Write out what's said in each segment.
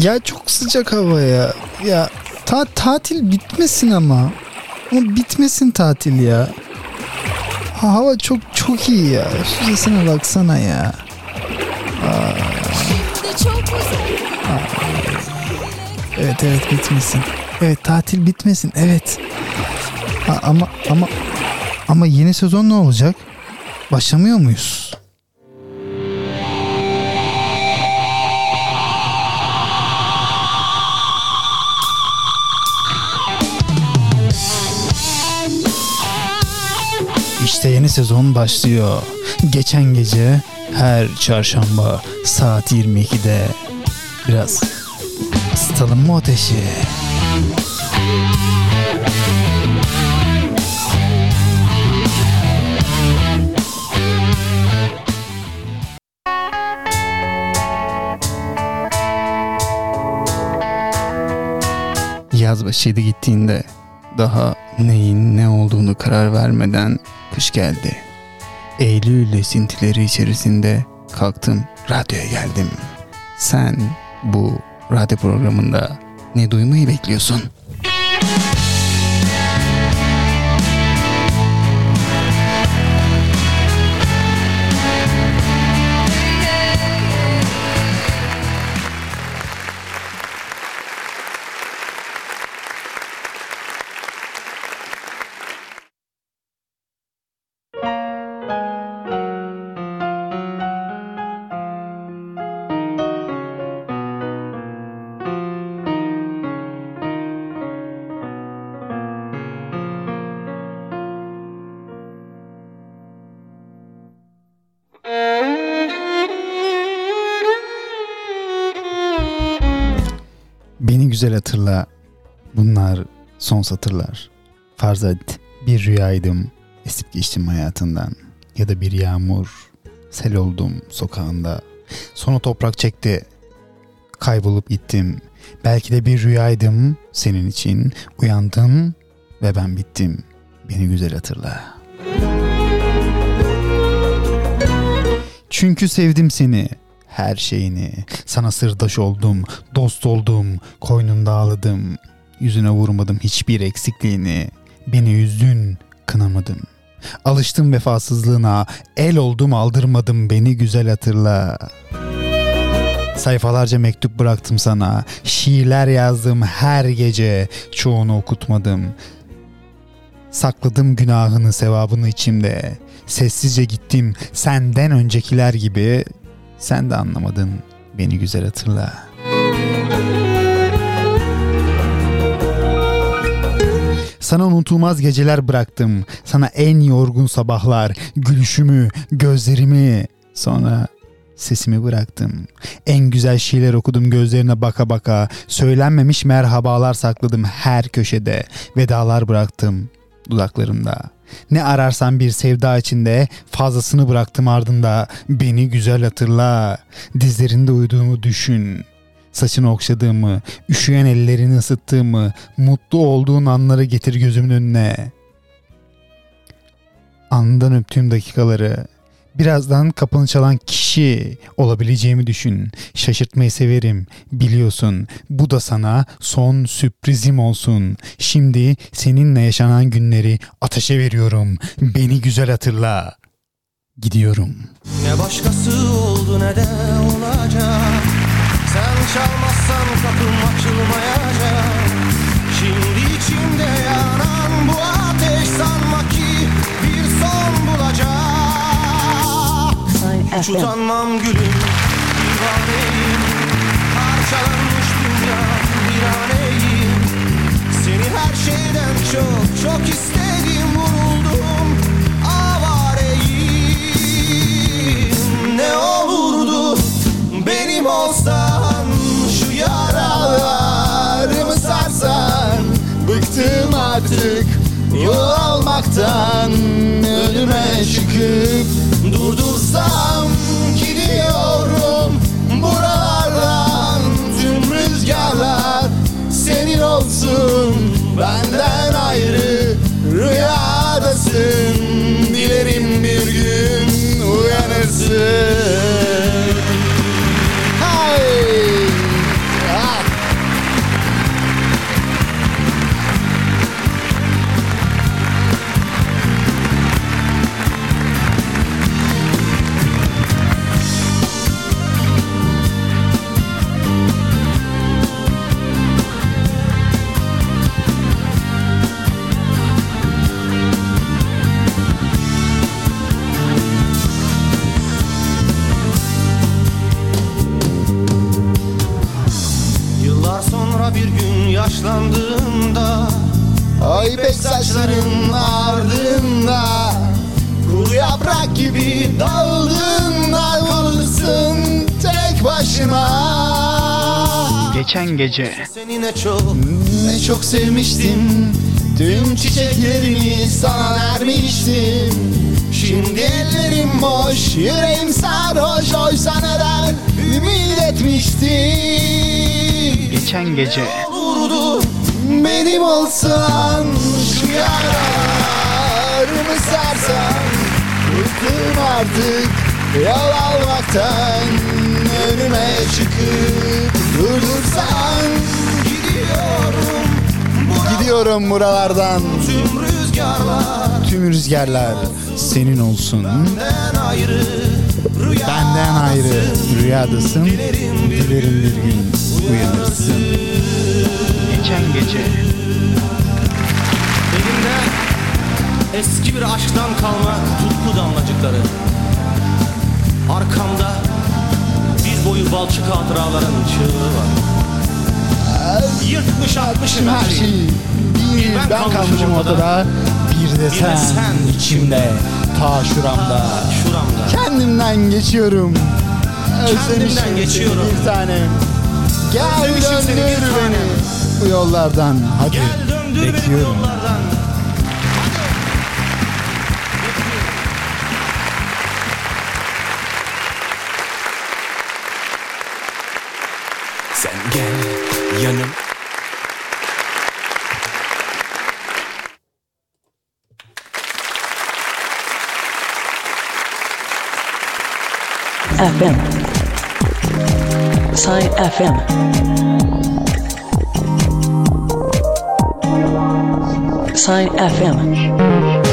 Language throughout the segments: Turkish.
Ya çok sıcak hava ya. Ya ta tatil bitmesin ama. Ama bitmesin tatil ya. Ha, hava çok çok iyi ya. Şu sesine baksana ya. Aa. Evet evet bitmesin. Evet tatil bitmesin. Evet. Ha, ama ama ama yeni sezon ne olacak? Başlamıyor muyuz? Yeni sezon başlıyor. Geçen gece her çarşamba saat 22'de biraz ısıtalım mı ateşi? Yaz başıydı gittiğinde daha neyin ne olduğunu karar vermeden kış geldi. Eylül esintileri içerisinde kalktım radyoya geldim. Sen bu radyo programında ne duymayı bekliyorsun? Güzel hatırla. Bunlar son satırlar. Farz et bir rüyaydım. Esip geçtim hayatından. Ya da bir yağmur. Sel oldum sokağında. Sonra toprak çekti. Kaybolup gittim. Belki de bir rüyaydım senin için. Uyandım ve ben bittim. Beni güzel hatırla. Çünkü sevdim seni her şeyini. Sana sırdaş oldum, dost oldum, koynunda ağladım. Yüzüne vurmadım hiçbir eksikliğini. Beni üzdün, kınamadım. Alıştım vefasızlığına, el oldum aldırmadım beni güzel hatırla. Sayfalarca mektup bıraktım sana, şiirler yazdım her gece, çoğunu okutmadım. Sakladım günahını sevabını içimde. Sessizce gittim senden öncekiler gibi sen de anlamadın beni güzel hatırla. Sana unutulmaz geceler bıraktım. Sana en yorgun sabahlar, gülüşümü, gözlerimi. Sonra sesimi bıraktım. En güzel şeyler okudum gözlerine baka baka. Söylenmemiş merhabalar sakladım her köşede. Vedalar bıraktım dudaklarımda. Ne ararsan bir sevda içinde fazlasını bıraktım ardında. Beni güzel hatırla. Dizlerinde uyuduğumu düşün. Saçını okşadığımı, üşüyen ellerini ısıttığımı, mutlu olduğun anları getir gözümün önüne. Anından öptüğüm dakikaları, birazdan kapını çalan kişi olabileceğimi düşün. Şaşırtmayı severim, biliyorsun. Bu da sana son sürprizim olsun. Şimdi seninle yaşanan günleri ateşe veriyorum. Beni güzel hatırla. Gidiyorum. Ne başkası oldu ne de olacak Sen çalmazsan kapım açılmayacak Hiç utanmam gülüm divaneyim. Parçalanmış dünya viraneyim Seni her şeyden çok çok istedim vuruldum avareyim Ne olurdu benim olsan Şu yaralarımı sarsan. Bıktım artık yol almaktan Önüme çıkıp durdursam Gidiyorum buralardan. Tüm rüzgarlar senin olsun. Benden ayrı rüyadasın. Dilerim bir gün uyanırsın Geçen gece. Seni ne çok ne çok sevmiştim. Tüm çiçeklerimi sana vermiştim. Şimdi ellerim boş yüreğim sarhoş. Oysa neden ümit etmiştim? Geçen gece. Olurdu benim olsan? Şu yaralarımı sarsan Bıktım artık yol almaktan Önüme çıkıp durdursan Gidiyorum. Gidiyorum buralardan. tüm rüzgarlar Tüm rüzgarlar senin olsun. Benden ayrı rüya Benden ayrı rüyadasın. Dilerim bir gün uyanırsın. Geçen gece Elimde eski bir aşktan kalma tutku damlacıkları Arkamda diz boyu balçık hatıraların çığlığı var. Yırtmış atmışım her şeyi. Bir ben kalmışım ortada. Bir de sen sen içimde Ta şuramda. Şuramda. Kendimden geçiyorum. Özlemişim geçiyorum. bir tanem. Gel döndür beni. Bu yollardan. Hadi bekliyorum gel yanım FM. Sign FM. Sign FM.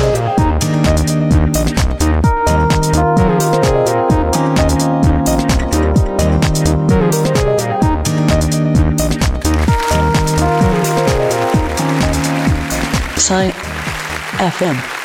FM.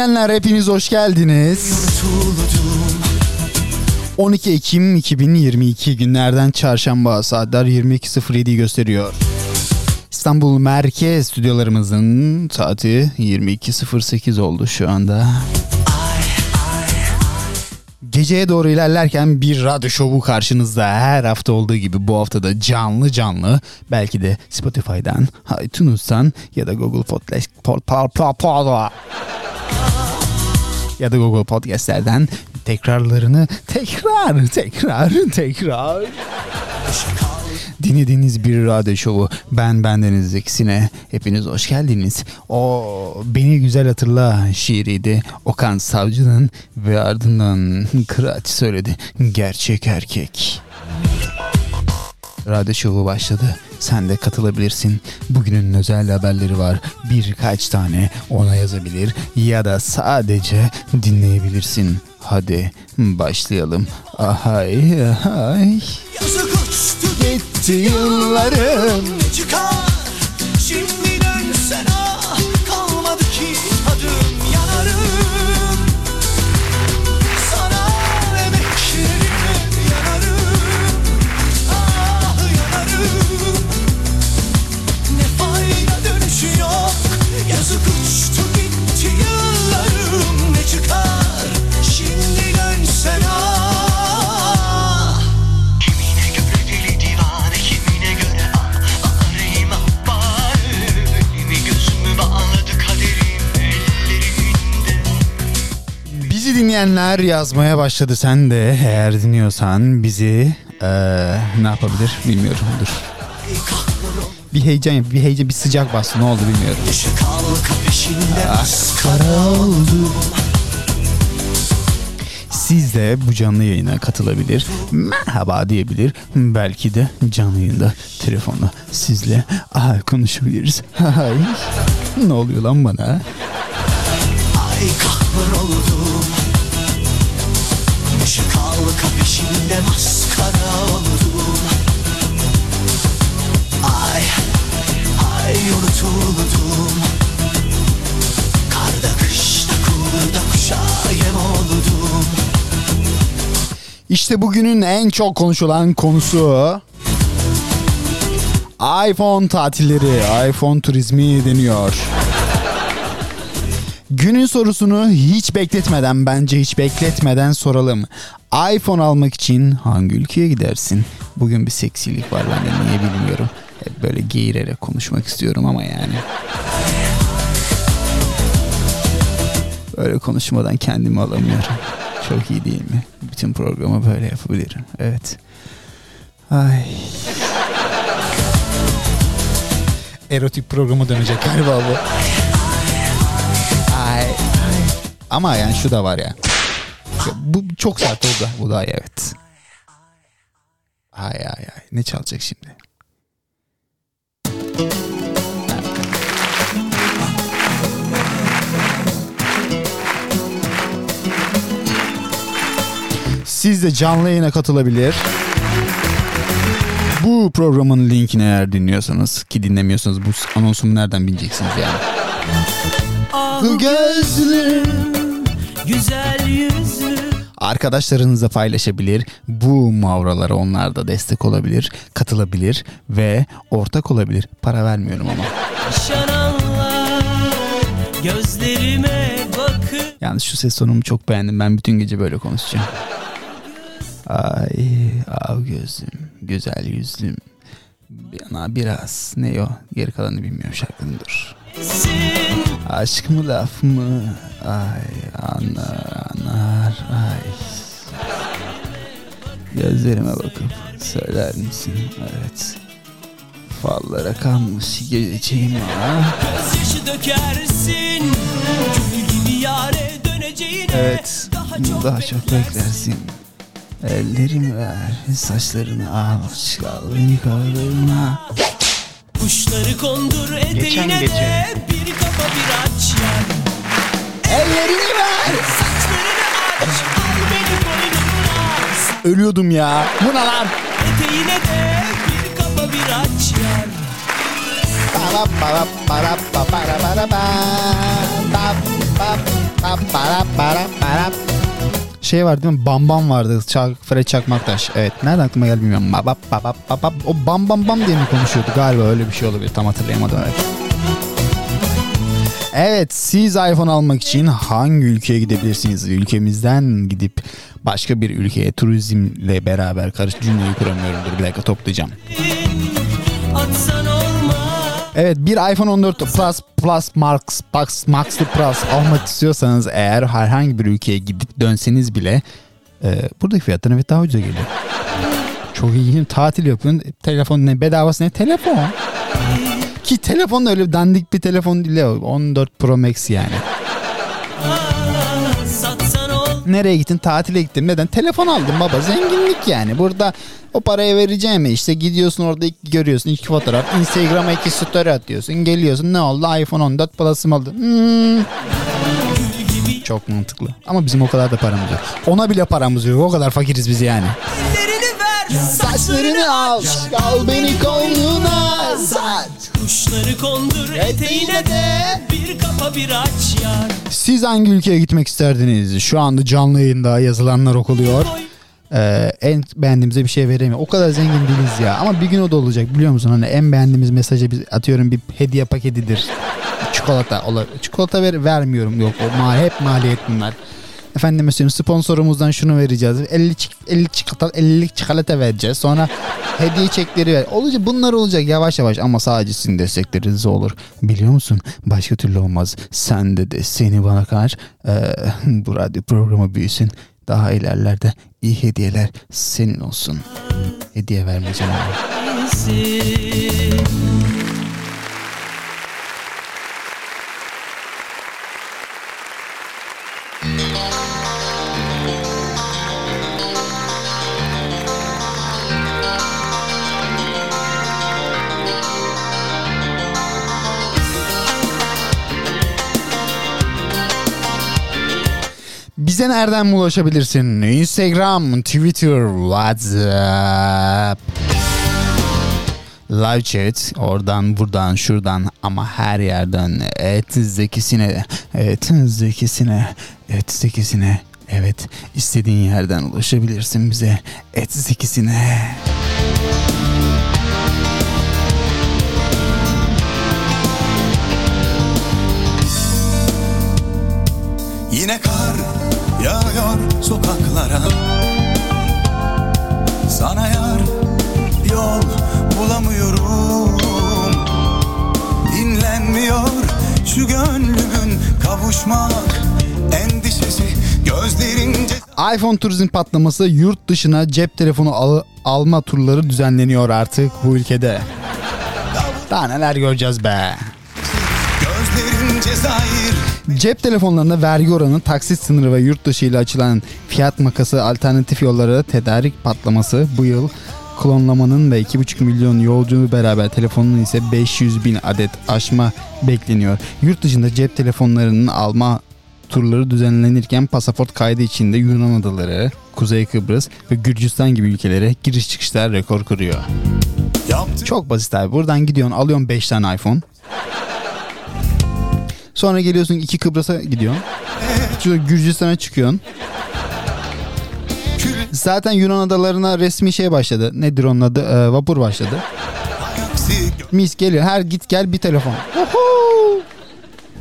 Dinleyenler hepiniz hoş geldiniz Unutuldum 12 Ekim 2022 günlerden çarşamba saatler 22.07'yi gösteriyor. İstanbul Merkez stüdyolarımızın saati 22.08 oldu şu anda. Geceye doğru ilerlerken bir radyo şovu karşınızda her hafta olduğu gibi bu hafta da canlı canlı belki de Spotify'dan, iTunes'tan ya da Google Podcast ya da Google Podcast'lerden tekrarlarını tekrar tekrar tekrar Dinlediğiniz bir radyo şovu Ben Bendeniz ikisine hepiniz hoş geldiniz. O Beni Güzel Hatırla şiiriydi. Okan Savcı'nın ve ardından Kıraç söyledi. Gerçek erkek. Radyo şovu başladı. Sen de katılabilirsin. Bugünün özel haberleri var. Birkaç tane ona yazabilir ya da sadece dinleyebilirsin. Hadi başlayalım. Ahay ahay. Yazık uçtu gitti yıllarım çıkar dinleyenler yazmaya başladı. Sen de eğer dinliyorsan bizi eee, ne yapabilir bilmiyorum. Dur. Bir heyecan yap, bir heyecan, bir sıcak bastı. Ne oldu bilmiyorum. Oldum Siz de bu canlı yayına katılabilir, merhaba diyebilir. Belki de canlı yayında telefonla sizle ah, konuşabiliriz. Ay, ne oluyor lan bana? Ay kahır oldum peşinde maskara oldum Ay, ay unutuldum Karda kışta kurda kuşa yem oldum İşte bugünün en çok konuşulan konusu iPhone tatilleri, iPhone turizmi deniyor. Günün sorusunu hiç bekletmeden bence hiç bekletmeden soralım. iPhone almak için hangi ülkeye gidersin? Bugün bir seksilik var bende niye bilmiyorum. Hep böyle geğirerek konuşmak istiyorum ama yani. Böyle konuşmadan kendimi alamıyorum. Çok iyi değil mi? Bütün programı böyle yapabilirim. Evet. Ay. Erotik programa dönecek galiba bu. Ay. Ama yani şu da var ya. Bu çok sert oldu. Bu da evet. Ay ay ay. Ne çalacak şimdi? Siz de canlı yayına katılabilir. Bu programın linkini eğer dinliyorsanız ki dinlemiyorsanız bu anonsumu nereden bileceksiniz yani? Bu gözlerim Güzel yüzlü arkadaşlarınızla paylaşabilir. Bu mavralara onlar da destek olabilir, katılabilir ve ortak olabilir. Para vermiyorum ama. Gözlerime bakıp Yalnız şu ses tonumu çok beğendim. Ben bütün gece böyle konuşacağım. Ay av gözlüm, güzel yüzlüm. Bana biraz ne o geri kalanı bilmiyorum şarkının dur. Aşk mı laf mı? Ay anar anar ay. Gözlerime bakıp söyler misin? Evet. Fallara kanmış geleceğim. Gözyaşı dökersin Evet. Daha çok, Daha çok beklersin. Ellerimi ver, saçlarını al, çıkal beni kalbime. Kuşları kondur eteğine gece. de Bir kafa bir aç yer Ellerini ver. Aç Al beni Ölüyordum ya. Bu ne lan? Eteğine de bir kafa bir aç yer Para para para pa para para pa. Pa pa pa para para para. Şey var değil mi? Bam Bam vardı. Çak, Fred Çakmaktaş. Evet. Nereden aklıma geldi bilmiyorum. Ba, ba, ba, ba. O Bam Bam Bam diye mi konuşuyordu? Galiba öyle bir şey olabilir. Tam hatırlayamadım. Evet. Evet siz iPhone almak için hangi ülkeye gidebilirsiniz? Ülkemizden gidip başka bir ülkeye turizmle beraber karış cümleyi kuramıyorum. Dur bir dakika toplayacağım. Evet bir iPhone 14 Plus Plus Max Max Max'lı Plus almak istiyorsanız eğer herhangi bir ülkeye gidip dönseniz bile e, buradaki fiyattan evet daha ucuza geliyor. Çok iyi. Tatil yapıyorsun. Telefon ne? Bedavası ne? Telefon. Ki telefon da öyle dandik bir telefon değil. ya. 14 Pro Max yani. Nereye gittin? Tatile gittim. Neden? Telefon aldım baba. Zenginlik yani. Burada o parayı vereceğim ya. işte gidiyorsun orada iki görüyorsun iki fotoğraf. Instagram'a iki story atıyorsun. Geliyorsun ne oldu? iPhone 14 Plus'ım aldım. Hmm. Çok mantıklı. Ama bizim o kadar da paramız yok. Ona bile paramız yok. O kadar fakiriz biz yani. Saçlarını al. Al beni koynuna. Saç. Kuşları kondur eteğine de Bir kafa bir aç yar Siz hangi ülkeye gitmek isterdiniz? Şu anda canlı yayında yazılanlar okuluyor. Ee, en beğendiğimize bir şey veremiyor. O kadar zengin değiliz ya. Ama bir gün o da olacak biliyor musun? Hani en beğendiğimiz mesajı biz atıyorum bir hediye paketidir. Çikolata olur. Çikolata ver, vermiyorum yok. O mal hep maliyet bunlar. Efendime söyleyeyim sponsorumuzdan şunu vereceğiz. 50 çik- 50 çikolata 50 çikolata vereceğiz. Sonra hediye çekleri ver. Olacak bunlar olacak yavaş yavaş ama sadece sizin destekleriniz olur. Biliyor musun? Başka türlü olmaz. Sen de desteğini bana kar. Ee, bu radyo programı büyüsün. Daha ilerlerde iyi hediyeler senin olsun. Hediye vermeyeceğim. Bize nereden ulaşabilirsin? Instagram, Twitter, WhatsApp. Live chat oradan buradan şuradan ama her yerden et zekisine et zekisine et zekisine evet istediğin yerden ulaşabilirsin bize et zekisine. Yine kar yağıyor sokaklara Sana yar yol bulamıyorum Dinlenmiyor şu gönlümün kavuşmak endişesi Gözlerince iPhone turizm patlaması yurt dışına cep telefonu al- alma turları düzenleniyor artık bu ülkede. Daha neler göreceğiz be. Cep telefonlarında vergi oranı, taksit sınırı ve yurt dışı ile açılan fiyat makası alternatif yollara tedarik patlaması bu yıl klonlamanın ve 2,5 milyon yolculuğu beraber telefonun ise 500 bin adet aşma bekleniyor. Yurt dışında cep telefonlarının alma turları düzenlenirken pasaport kaydı içinde Yunan adaları, Kuzey Kıbrıs ve Gürcistan gibi ülkelere giriş çıkışlar rekor kırıyor. yaptı Çok basit abi. Buradan gidiyorsun alıyorsun 5 tane iPhone. Sonra geliyorsun iki Kıbrıs'a gidiyorsun. Sonra Gürcistan'a çıkıyorsun. Zaten Yunan adalarına resmi şey başladı. Nedir onun adı? Ee, vapur başladı. Mis geliyor. Her git gel bir telefon.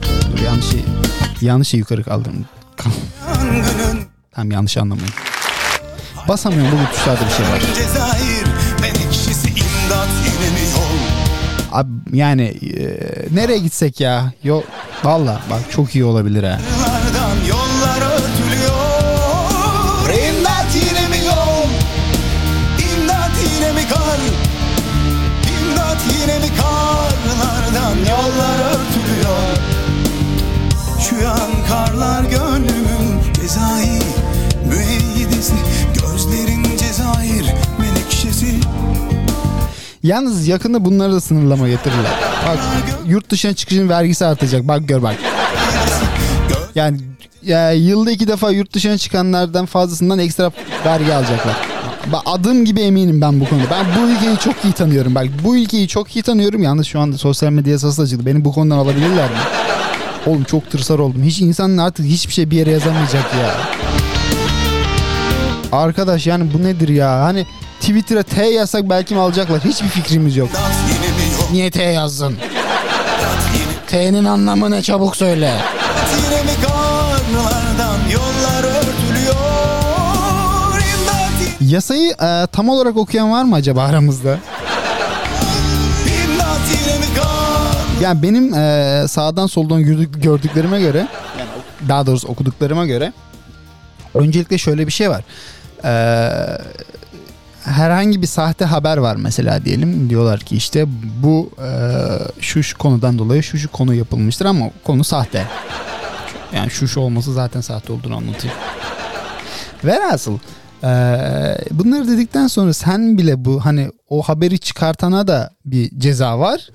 Dur yanlış şey, yanlış şey yukarı kaldırdım. Tam yanlış anlamayın. Basamıyorum bu tuşlarda bir şey var. Cezayir menekşesi imdat Abi yani e, nereye gitsek ya? Yol valla bak çok iyi olabilir ha. Yalnız yakında bunları da sınırlama getirirler. Bak yurt dışına çıkışın vergisi artacak. Bak gör bak. Yani ya, yılda iki defa yurt dışına çıkanlardan fazlasından ekstra vergi alacaklar. Bak, adım gibi eminim ben bu konuda. Ben bu ülkeyi çok iyi tanıyorum. Bak bu ülkeyi çok iyi tanıyorum. Yalnız şu anda sosyal medya yasası açıldı. Beni bu konudan alabilirler mi? Oğlum çok tırsar oldum. Hiç insanın artık hiçbir şey bir yere yazamayacak ya. Arkadaş yani bu nedir ya? Hani Twitter'a T yazsak belki mi alacaklar? Hiçbir fikrimiz yok. Niye T yazdın? T'nin anlamı ne çabuk söyle. Yasayı e, tam olarak okuyan var mı acaba aramızda? Yani benim e, sağdan soldan gördük, gördüklerime göre daha doğrusu okuduklarıma göre öncelikle şöyle bir şey var. E, herhangi bir sahte haber var mesela diyelim. Diyorlar ki işte bu e, şu şu konudan dolayı şu şu konu yapılmıştır ama konu sahte. Yani şu şu olması zaten sahte olduğunu anlatıyor. Velhasıl e, bunları dedikten sonra sen bile bu hani o haberi çıkartana da bir ceza var.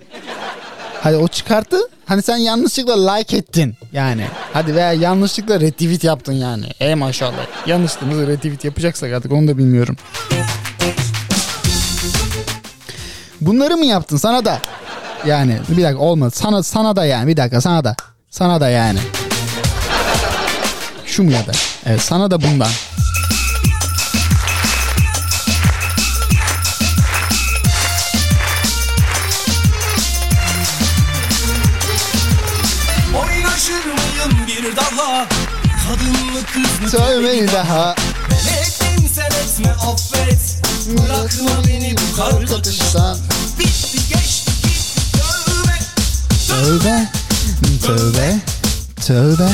Hadi o çıkarttı. Hani sen yanlışlıkla like ettin yani. Hadi veya yanlışlıkla retweet yaptın yani. E maşallah. Yanlışlıkla retweet yapacaksak artık onu da bilmiyorum. Bunları mı yaptın sana da? Yani bir dakika olmadı. Sana sana da yani bir dakika sana da. Sana da yani. Şu mu ya da? Evet sana da bundan. Oynaşır mıyım bir daha Kadın mı kız mı daha. Sen etme affet Bırakma beni bu kar tövbe Tövbe, tövbe,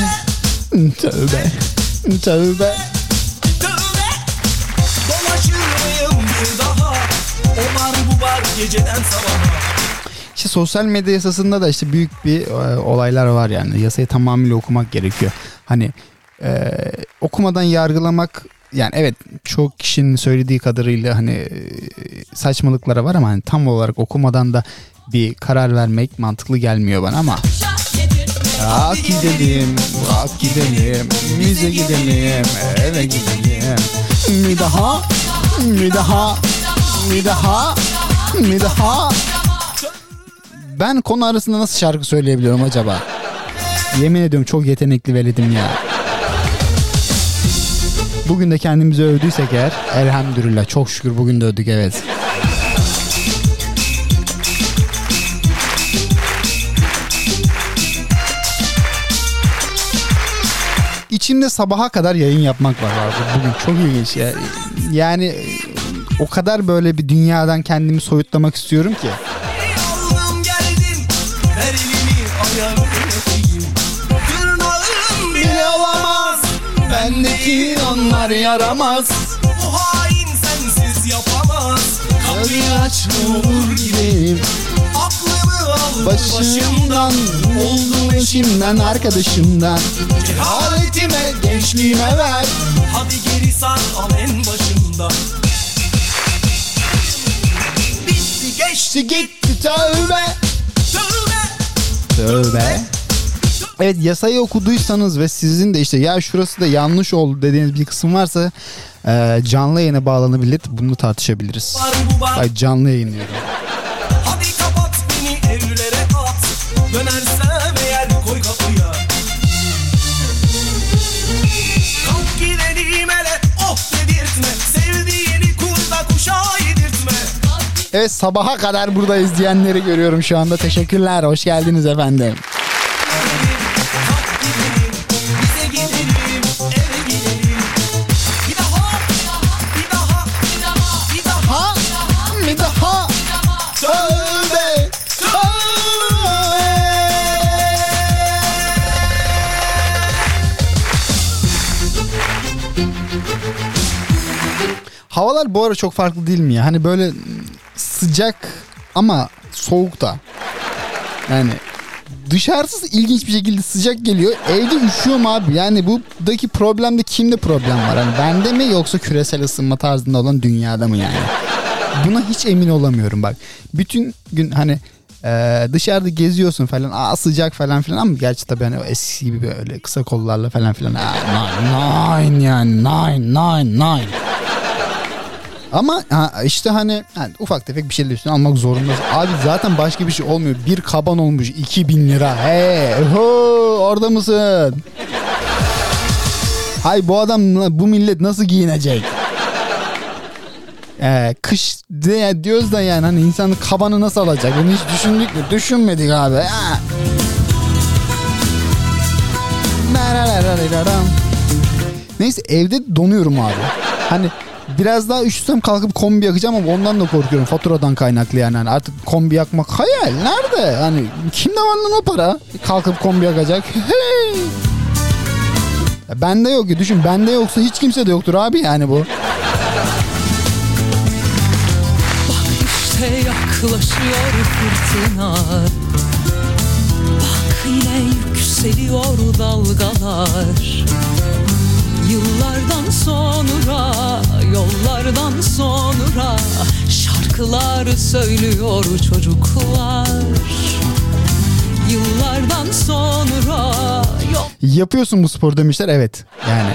tövbe, tövbe. Tövbe Dolaşır mıyım bir daha O var bu var geceden sabaha İşte sosyal medya yasasında da işte büyük bir e, olaylar var yani. Yasayı tamamıyla okumak gerekiyor. Hani e, okumadan yargılamak yani evet çok kişinin söylediği kadarıyla hani e, saçmalıklara var ama hani tam olarak okumadan da bir karar vermek mantıklı gelmiyor bana ama Rock gidelim, rock gidelim, müze gidelim, eve gidelim. Bir daha, bir daha, bir daha, bir daha. Ben konu arasında nasıl şarkı söyleyebiliyorum acaba? Yemin ediyorum çok yetenekli veledim ya. Bugün de kendimizi övdüysek eğer elhamdülillah çok şükür bugün de övdük evet. İçimde sabaha kadar yayın yapmak var abi bugün çok ilginç ya. Yani o kadar böyle bir dünyadan kendimi soyutlamak istiyorum ki. Bendeki onlar yaramaz. Bu hain sensiz yapamaz. Kapıyı aç ne olur gideyim. Aklımı al başımdan oldum eşimden arkadaşımdan. Cehaletime gençliğime ver. Hadi geri sar al en başından. Bitti geçti gitti tövbe. Tövbe. Tövbe Evet yasayı okuduysanız ve sizin de işte ya şurası da yanlış oldu dediğiniz bir kısım varsa e, canlı yayına bağlanabilir bunu tartışabiliriz. Var bu var Ay canlı yayınlıyorum. Hadi kapat beni evlere at Dönersem eğer koy kapıya Kalk gidelim hele oh dedirtme Sevdiğini kurda kuşa yedirtme Evet sabaha kadar burada izleyenleri görüyorum şu anda. Teşekkürler. Hoş geldiniz efendim. Havalar bu ara çok farklı değil mi ya? Hani böyle sıcak ama soğuk da. Yani dışarısı ilginç bir şekilde sıcak geliyor. Evde üşüyorum abi. Yani buradaki problemde kimde problem var? Hani bende mi yoksa küresel ısınma tarzında olan dünyada mı yani? Buna hiç emin olamıyorum bak. Bütün gün hani e, dışarıda geziyorsun falan. Aa sıcak falan filan ama gerçi tabii hani eski gibi böyle kısa kollarla falan filan. Aa, nine, nine yani nine nine nine. Ama ha, işte hani, hani ufak tefek bir şeyler üstüne almak zorundasın. Abi zaten başka bir şey olmuyor. Bir kaban olmuş 2000 lira. Hey ho orada mısın? Hay bu adam bu millet nasıl giyinecek? Ee, kış de, diyoruz da yani hani insanın kabanı nasıl alacak? Bunu hiç düşündük mü? Düşünmedik abi. Neyse evde donuyorum abi. Hani biraz daha üşüsem kalkıp kombi yakacağım ama ondan da korkuyorum. Faturadan kaynaklı yani. Hani artık kombi yakmak hayal. Nerede? Hani kimde var lan o para? Kalkıp kombi yakacak. Ya Bende yok ki düşün. Bende yoksa hiç kimse de yoktur abi yani bu. İşte yaklaşıyor fırtına Bak yine yükseliyor dalgalar Yıllardan sonra, yollardan sonra Şarkılar söylüyor çocuklar Yıllardan sonra yol Yapıyorsun bu spor demişler. Evet. Yani.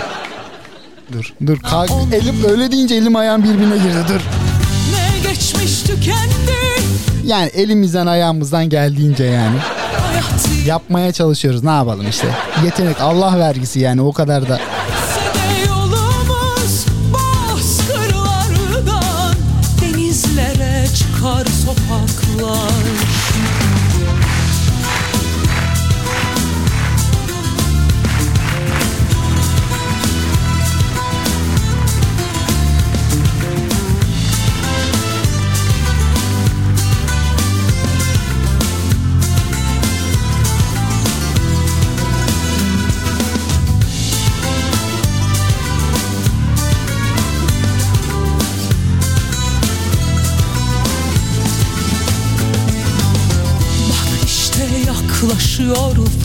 Dur. Dur. Kalk. Elim öyle deyince elim ayağım birbirine girdi. Dur. ne geçmiş tükendi Yani elimizden ayağımızdan geldiğince yani. Yapmaya çalışıyoruz. Ne yapalım işte. Yetenek Allah vergisi yani o kadar da.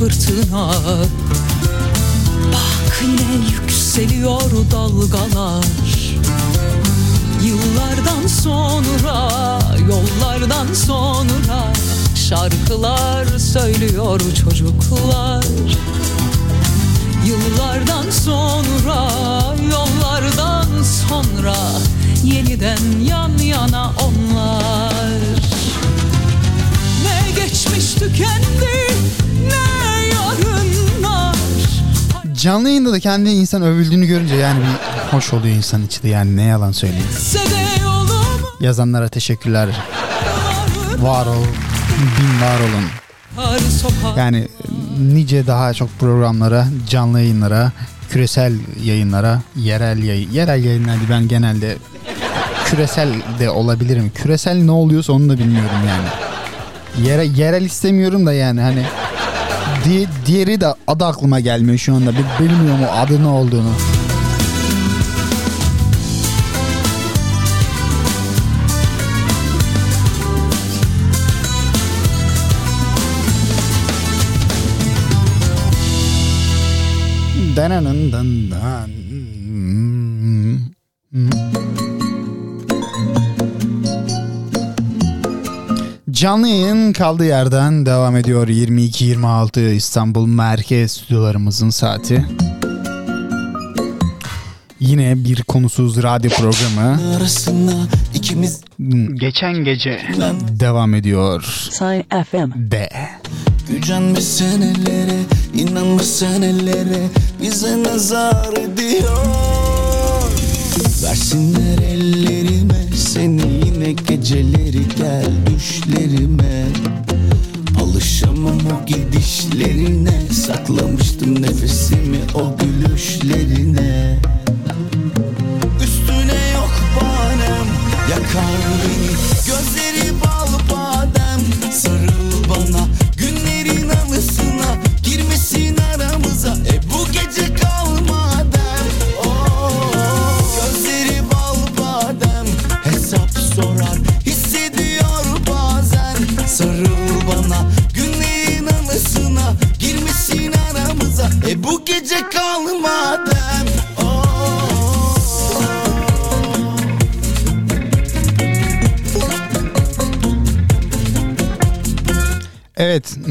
Fırtına. Bak yine yükseliyor dalgalar. Yıllardan sonra, yollardan sonra Şarkılar söylüyor çocuklar. Yıllardan sonra, yollardan sonra Yeniden yan yana onlar Canlı yayında da kendi insan övüldüğünü görünce yani bir hoş oluyor insan içi de yani ne yalan söyleyeyim. Yazanlara teşekkürler. Var ol, bin var olun. Yani nice daha çok programlara, canlı yayınlara, küresel yayınlara, yerel yayın, yerel yayınlar değil, ben genelde küresel de olabilirim. Küresel ne oluyorsa onu da bilmiyorum yani. Yere, yerel istemiyorum da yani hani di, diğeri de adı aklıma gelmiyor şu anda. Bil- Bilmiyorum o adı ne olduğunu. Dananın dan dan. Canlı yayın kaldığı yerden devam ediyor 22-26 İstanbul Merkez stüdyolarımızın saati. Yine bir konusuz radyo programı ikimiz geçen gece devam ediyor. Sign FM. De. gücenmiş senelere inanmış senelere bize nazar ediyor Versinler ellerime seni geceleri gel düşlerime. Alışamam o gidişlerine. Saklamıştım nefesimi o gülüşlerine. Üstüne yok banem Yakar beni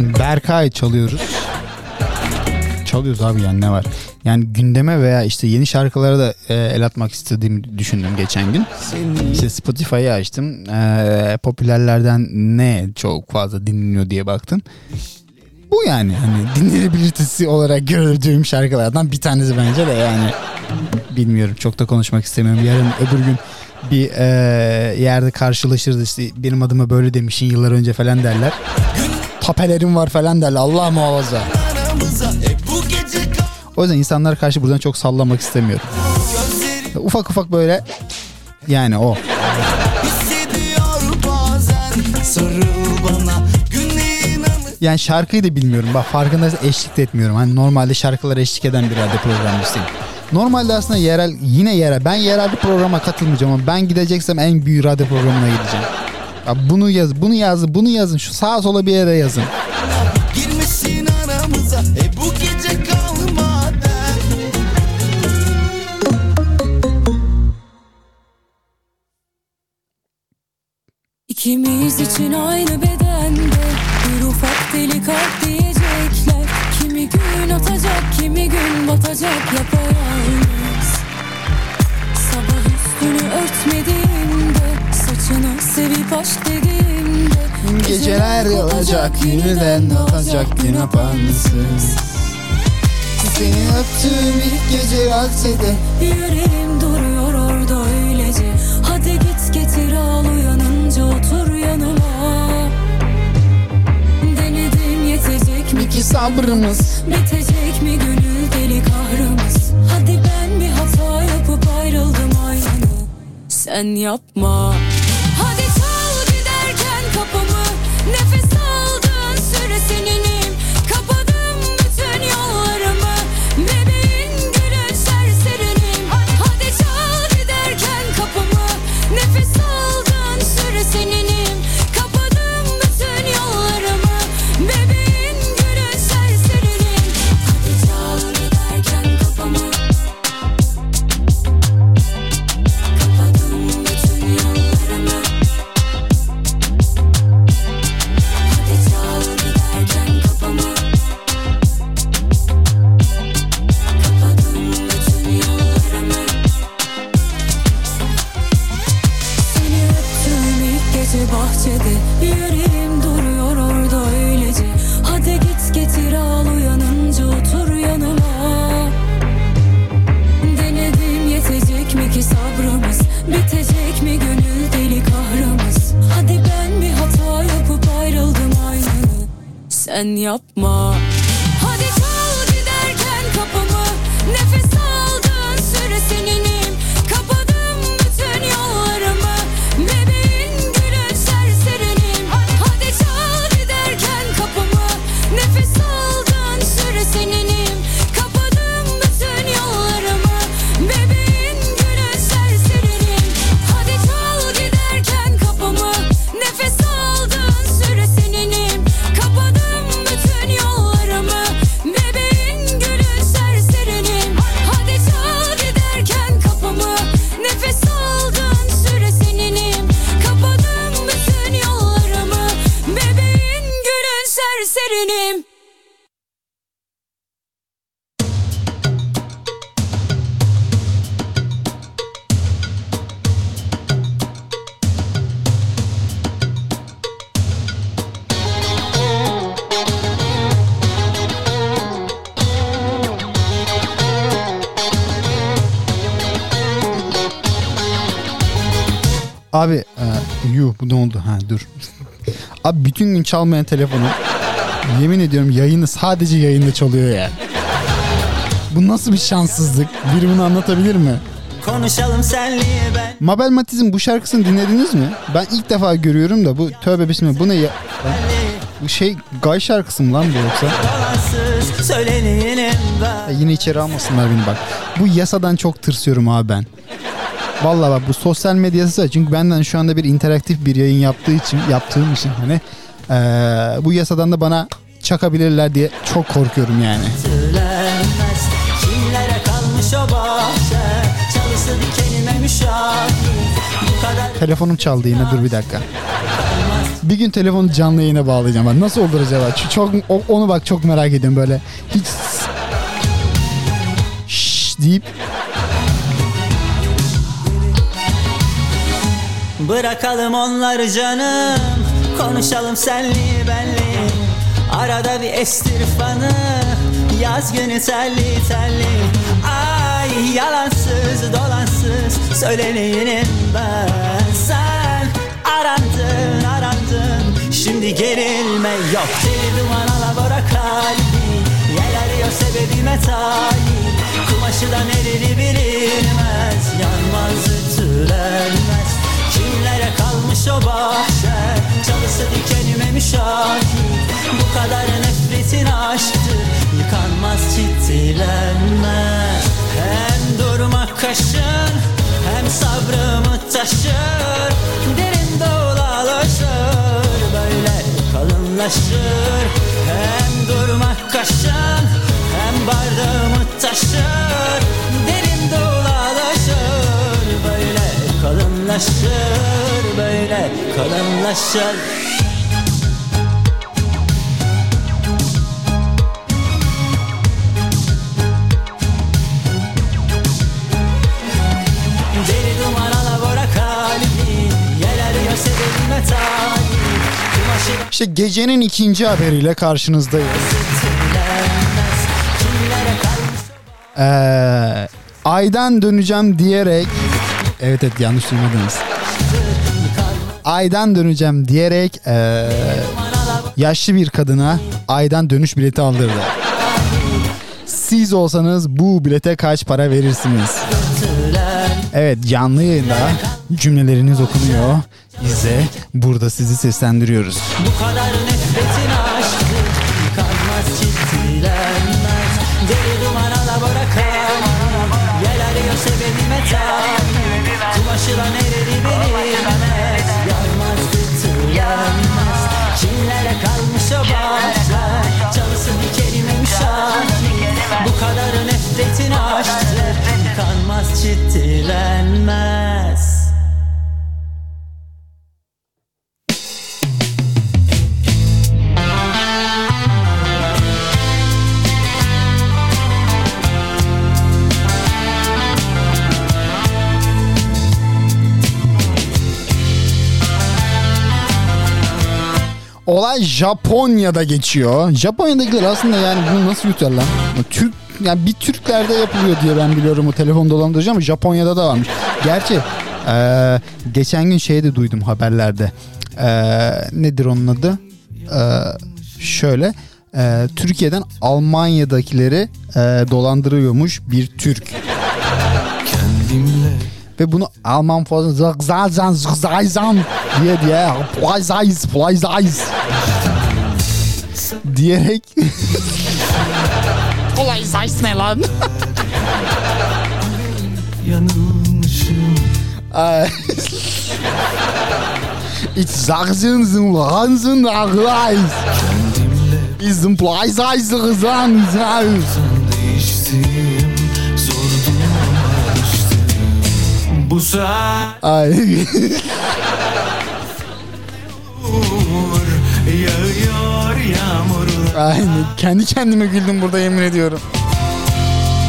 Berkay çalıyoruz. Çalıyoruz abi yani ne var? Yani gündeme veya işte yeni şarkılara da e, el atmak istediğimi düşündüm geçen gün. İşte Spotify'ı açtım. E, popülerlerden ne çok fazla dinleniyor diye baktım. Bu yani hani dinlenebilirtesi olarak gördüğüm şarkılardan bir tanesi bence de yani. Bilmiyorum çok da konuşmak istemiyorum. Yarın öbür gün bir e, yerde karşılaşırız işte benim adıma böyle demişin yıllar önce falan derler. Tapelerim var falan derler Allah muhafaza. O yüzden insanlara karşı buradan çok sallamak istemiyorum. Ufak ufak böyle yani o. Yani şarkıyı da bilmiyorum. Bak farkındaysan eşlik de etmiyorum. Hani normalde şarkılara eşlik eden bir radyo programcısıyım. Normalde aslında yerel yine yerel. Ben yerel bir programa katılmayacağım ama ben gideceksem en büyük radyo programına gideceğim. Ya bunu yaz, bunu yazın, bunu yazın. Şu sağa sola bir yere yazın. Girmesin aramıza E bu gece kalmadan İkimiz için aynı bedende Bir ufak delik kalp diyecekler Kimi gün atacak kimi gün batacak yapayalnız Sabah üstünü örtmediğimde Saçını sevip aşk dediğimde Geceler olacak, yeniden doğacak gün apansız. Seni öptüğüm ilk gece hasede Yüreğim duruyor orada öylece. Hadi git getir al uyanınca otur yanıma. Denedim yetecek mi ki sabrımız? Bitecek mi gönül deli kahrımız? Hadi ben bir hata yapıp ayrıldım aynı. Sen yapma sen yapma bütün gün çalmayan telefonu yemin ediyorum yayını sadece yayında çalıyor ya. Bu nasıl bir şanssızlık? Biri bunu anlatabilir mi? Konuşalım senli ben Mabel Matiz'in bu şarkısını dinlediniz mi? Ben ilk defa görüyorum da bu tövbe bismillah bu ne ya? Bu şey gay şarkısı mı lan bu yoksa? Ya ben yine içeri almasınlar beni bak. Bu yasadan çok tırsıyorum abi ben. Vallahi bak bu sosyal medya yasası çünkü benden şu anda bir interaktif bir yayın yaptığı için yaptığım için hani eee, bu yasadan da bana çakabilirler diye çok korkuyorum yani. Söylenmez Kimlere kalmış o bahçe Çalısı dikenime müşahit Bu kadar Telefonum çaldı yine dur bir dakika. Bir gün telefonu canlı yayına bağlayacağım. Bak nasıl olur acaba? Çok onu bak çok merak ediyorum böyle. Hiç Şşş deyip Bırakalım onları canım Konuşalım senli benli. Arada bir estir fanı Yaz günü telli telli. Ay yalansız dolansız Söyleneyim ben. Sen arandın arandın Şimdi gerilme yok. Deli duman alabora kalbi Yel arıyor sebebime talip Kumaşı da nereli bilinmez Yanmaz ütülenmez. Kimlere kalmış o bahçe dikenime müşahit Bu kadar nefretin aşktır Yıkanmaz ciddilenmez Hem durmak kaşın Hem sabrımı taşır. Derin dolaşır Böyle kalınlaşır. Hem durmak kaşın Hem bardağımı taşır. Derin dolaşır Böyle kalınlaşır Böyle kalınlaşır işte gecenin ikinci haberiyle karşınızdayız. Ee, aydan döneceğim diyerek evet evet yanlış duymadınız. Aydan döneceğim diyerek ee, yaşlı bir kadına aydan dönüş bileti aldırdı. Siz olsanız bu bilete kaç para verirsiniz? Evet canlı yayında cümleleriniz okunuyor. Biz de burada sizi seslendiriyoruz. Bu kadar nefretin aşktı Yıkanmaz ciddilenmez Deli duman alabora kalbi Yel arıyor sebebime talip Kumaşı da nereli bilinmez Yanmaz tülenmez Kimlere kalmış o bahçe Çalısı dikenime müşahit. Bu kadar nefretin aşktı Yıkanmaz ciddilenmez Olay Japonya'da geçiyor. Japonya'dakiler aslında yani bunu nasıl yutar lan? Türk yani bir Türklerde yapılıyor diye ben biliyorum o telefon dolandırıcı ama Japonya'da da varmış. Gerçi eee, geçen gün şey de duydum haberlerde. Eee, nedir onun adı? Eee, şöyle e, Türkiye'den Almanya'dakileri e, dolandırıyormuş bir Türk. Ve bunu Alman falan zagzazan zagzazan diye diye playsayız playsayız diyerek playsayız ne lan? yanılmışım Ich sag sind Agleis. Kendimle Bizim playsayız kızan değiştim Bu saat Ay. Yağıyor yağmur Aynen. Kendi kendime güldüm burada yemin ediyorum.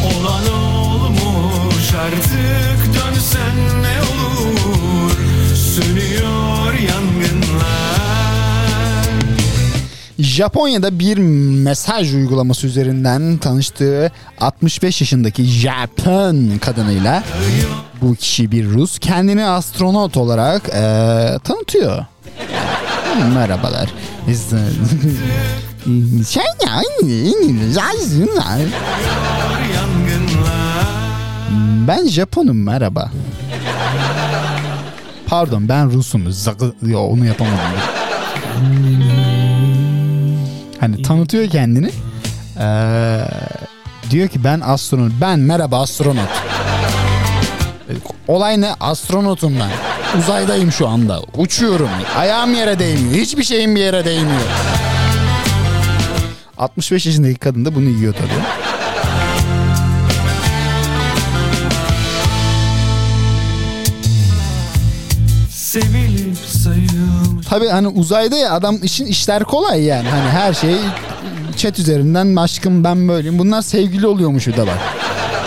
Olan olmuş artık dönsen ne Japonya'da bir mesaj uygulaması üzerinden tanıştığı 65 yaşındaki Japon kadınıyla bu kişi bir Rus kendini astronot olarak eee, tanıtıyor. Merhabalar. Şey ya, ben Japonum merhaba. Pardon ben Rusum. Zagı- onu yapamadım. Hani tanıtıyor kendini. Ee, diyor ki ben astronot. Ben merhaba astronot. Olay ne? Astronotum ben. Uzaydayım şu anda. Uçuyorum. Ayağım yere değmiyor. Hiçbir şeyim bir yere değmiyor. 65 yaşındaki kadın da bunu yiyor tabii. Sevilip Tabii hani uzayda ya adam işin işler kolay yani. Hani her şey chat üzerinden aşkım ben böyleyim. Bunlar sevgili oluyormuş bir de bak.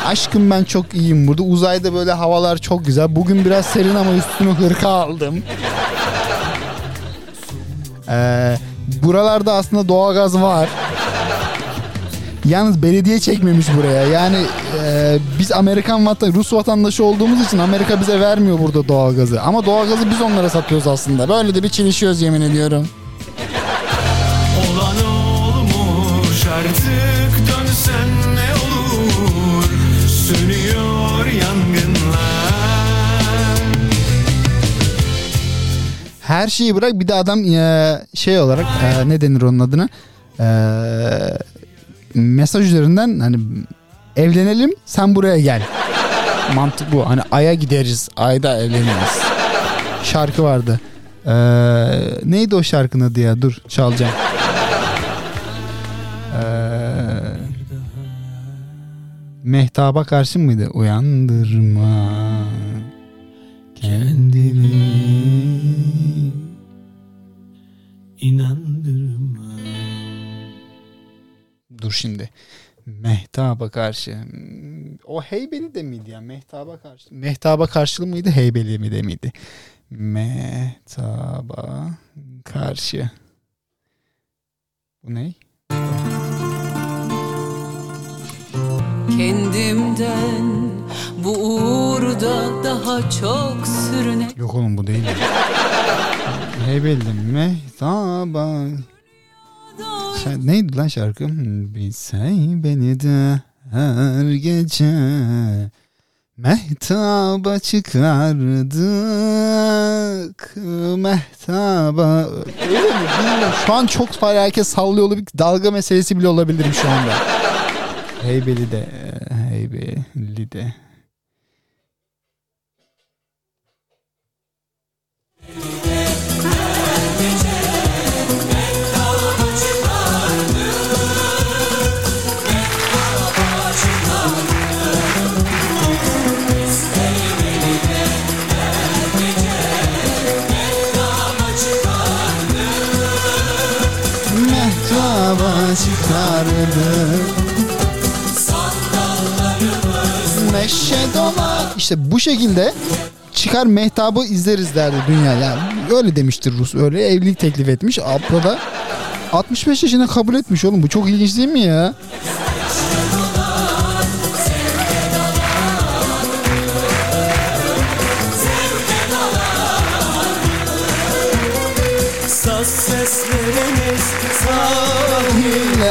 Aşkım ben çok iyiyim burada. Uzayda böyle havalar çok güzel. Bugün biraz serin ama üstüme hırka aldım. Ee, buralarda aslında doğalgaz var. Yalnız belediye çekmemiş buraya. Yani e, biz Amerikan vatan, Rus vatandaşı olduğumuz için Amerika bize vermiyor burada doğalgazı. Ama doğalgazı biz onlara satıyoruz aslında. Böyle de bir çelişiyoruz yemin ediyorum. Olan olmuş artık dönsen ne olur Sönüyor yangınlar Her şeyi bırak bir de adam e, şey olarak e, ne denir onun adına? E, mesaj üzerinden hani evlenelim sen buraya gel. Mantık bu. Hani aya gideriz. Ayda evleniriz. Şarkı vardı. E, neydi o şarkının adı ya? Dur çalacağım. E, Mehtaba karşı mıydı? Uyandırma kendini. İnandırma şimdi. Mehtaba karşı. O Heybeli de miydi ya? Mehtaba karşı. Mehtaba karşılığı mıydı? Heybeli mi de miydi? Mehtaba karşı. Bu ne? Kendimden bu uğurda daha çok sürüne Yok oğlum bu değil. Heybeli Mehtaba. Şa- neydi lan şarkı? Bir say beni de her gece Mehtaba çıkardık Mehtaba. Öyle mi bilmiyorum Şu an çok fazla herkes sallıyor olabilir Dalga meselesi bile olabilirim şu anda. Heybeli de Heybeli de Meşe dolar. İşte bu şekilde çıkar mehtabı izleriz derdi dünya. Yani öyle demiştir Rus. Öyle evlilik teklif etmiş. Abla da 65 yaşına kabul etmiş oğlum. Bu çok ilginç değil mi ya? Naz seslerimiz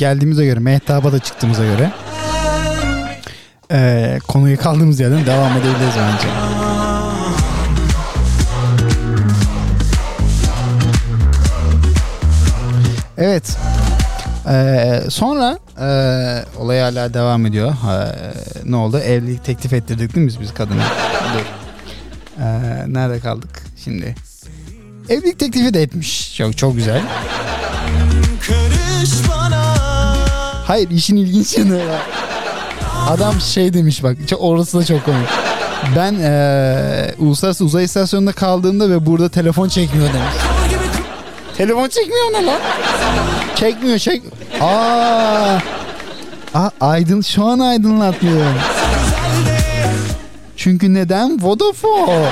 geldiğimize göre, Mehtap'a da çıktığımıza göre ee, konuyu kaldığımız yerden devam edebiliriz bence. Evet. Ee, sonra ee, olay hala devam ediyor. Ee, ne oldu? Evlilik teklif ettirdik değil mi biz, biz kadına? Dur. Ee, nerede kaldık şimdi? Evlilik teklifi de etmiş. Çok çok güzel. Hayır işin ilginç yanı var. Adam şey demiş bak orası da çok komik. Ben eee uluslararası uzay istasyonunda kaldığımda ve burada telefon çekmiyor demiş. Telefon çekmiyor ne lan? Çekmiyor çek. Aa. Aa aydın şu an aydınlatmıyor. Çünkü neden? Vodafone.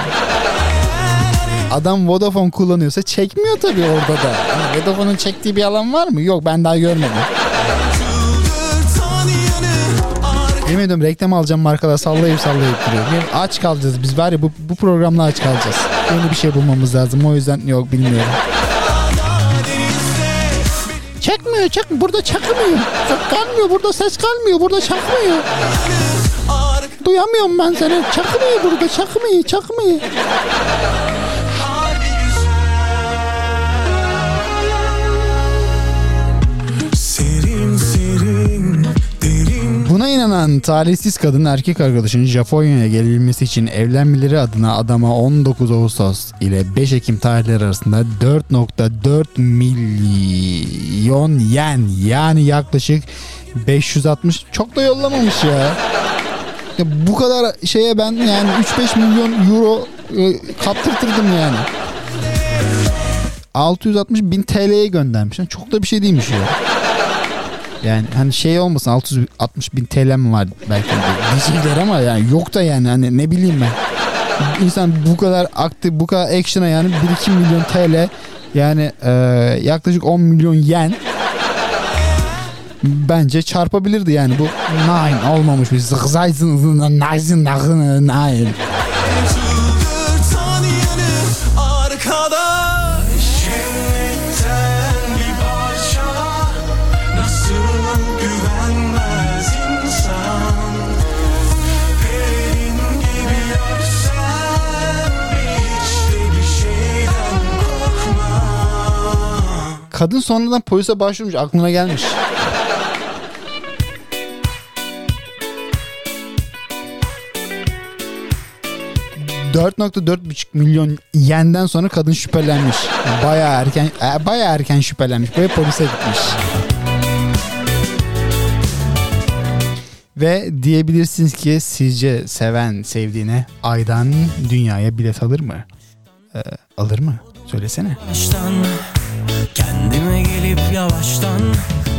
Adam Vodafone kullanıyorsa çekmiyor tabii orada da. Yani Vodafone'un çektiği bir alan var mı? Yok ben daha görmedim. Yemin ediyorum reklam alacağım markalar sallayıp sallayıp duruyor. Aç kalacağız biz var ya bu, bu programla aç kalacağız. Yeni bir şey bulmamız lazım o yüzden yok bilmiyorum. Çekmiyor çekmiyor burada çakmıyor. Kalmıyor burada ses kalmıyor burada çakmıyor. Duyamıyorum ben seni. Çakmıyor burada çakmıyor çakmıyor. Buna inanan talihsiz kadın erkek arkadaşının Japonya'ya gelilmesi için evlenmeleri adına adama 19 Ağustos ile 5 Ekim tarihleri arasında 4.4 milyon yen yani yaklaşık 560 çok da yollamamış ya. Ya bu kadar şeye ben yani 3-5 milyon euro e, kaptırtırdım yani. 660 bin TL'ye göndermiş. Çok da bir şey değilmiş ya. Yani hani şey olmasın 660 bin TL mi var belki diyecekler ama yani yok da yani hani ne bileyim ben. İnsan bu kadar aktif bu kadar action'a yani 1-2 milyon TL yani e, yaklaşık 10 milyon yen bence çarpabilirdi yani bu nine olmamış bir zıgzaysın nine nine Kadın sonradan polise başvurmuş aklına gelmiş. ...4.4,5 milyon yenden sonra kadın şüphelenmiş. Baya erken e, baya erken şüphelenmiş ve polise gitmiş. Ve diyebilirsiniz ki sizce seven sevdiğine aydan dünyaya bilet alır mı? Ee, alır mı? Söylesene. Baştan kendime gelip yavaştan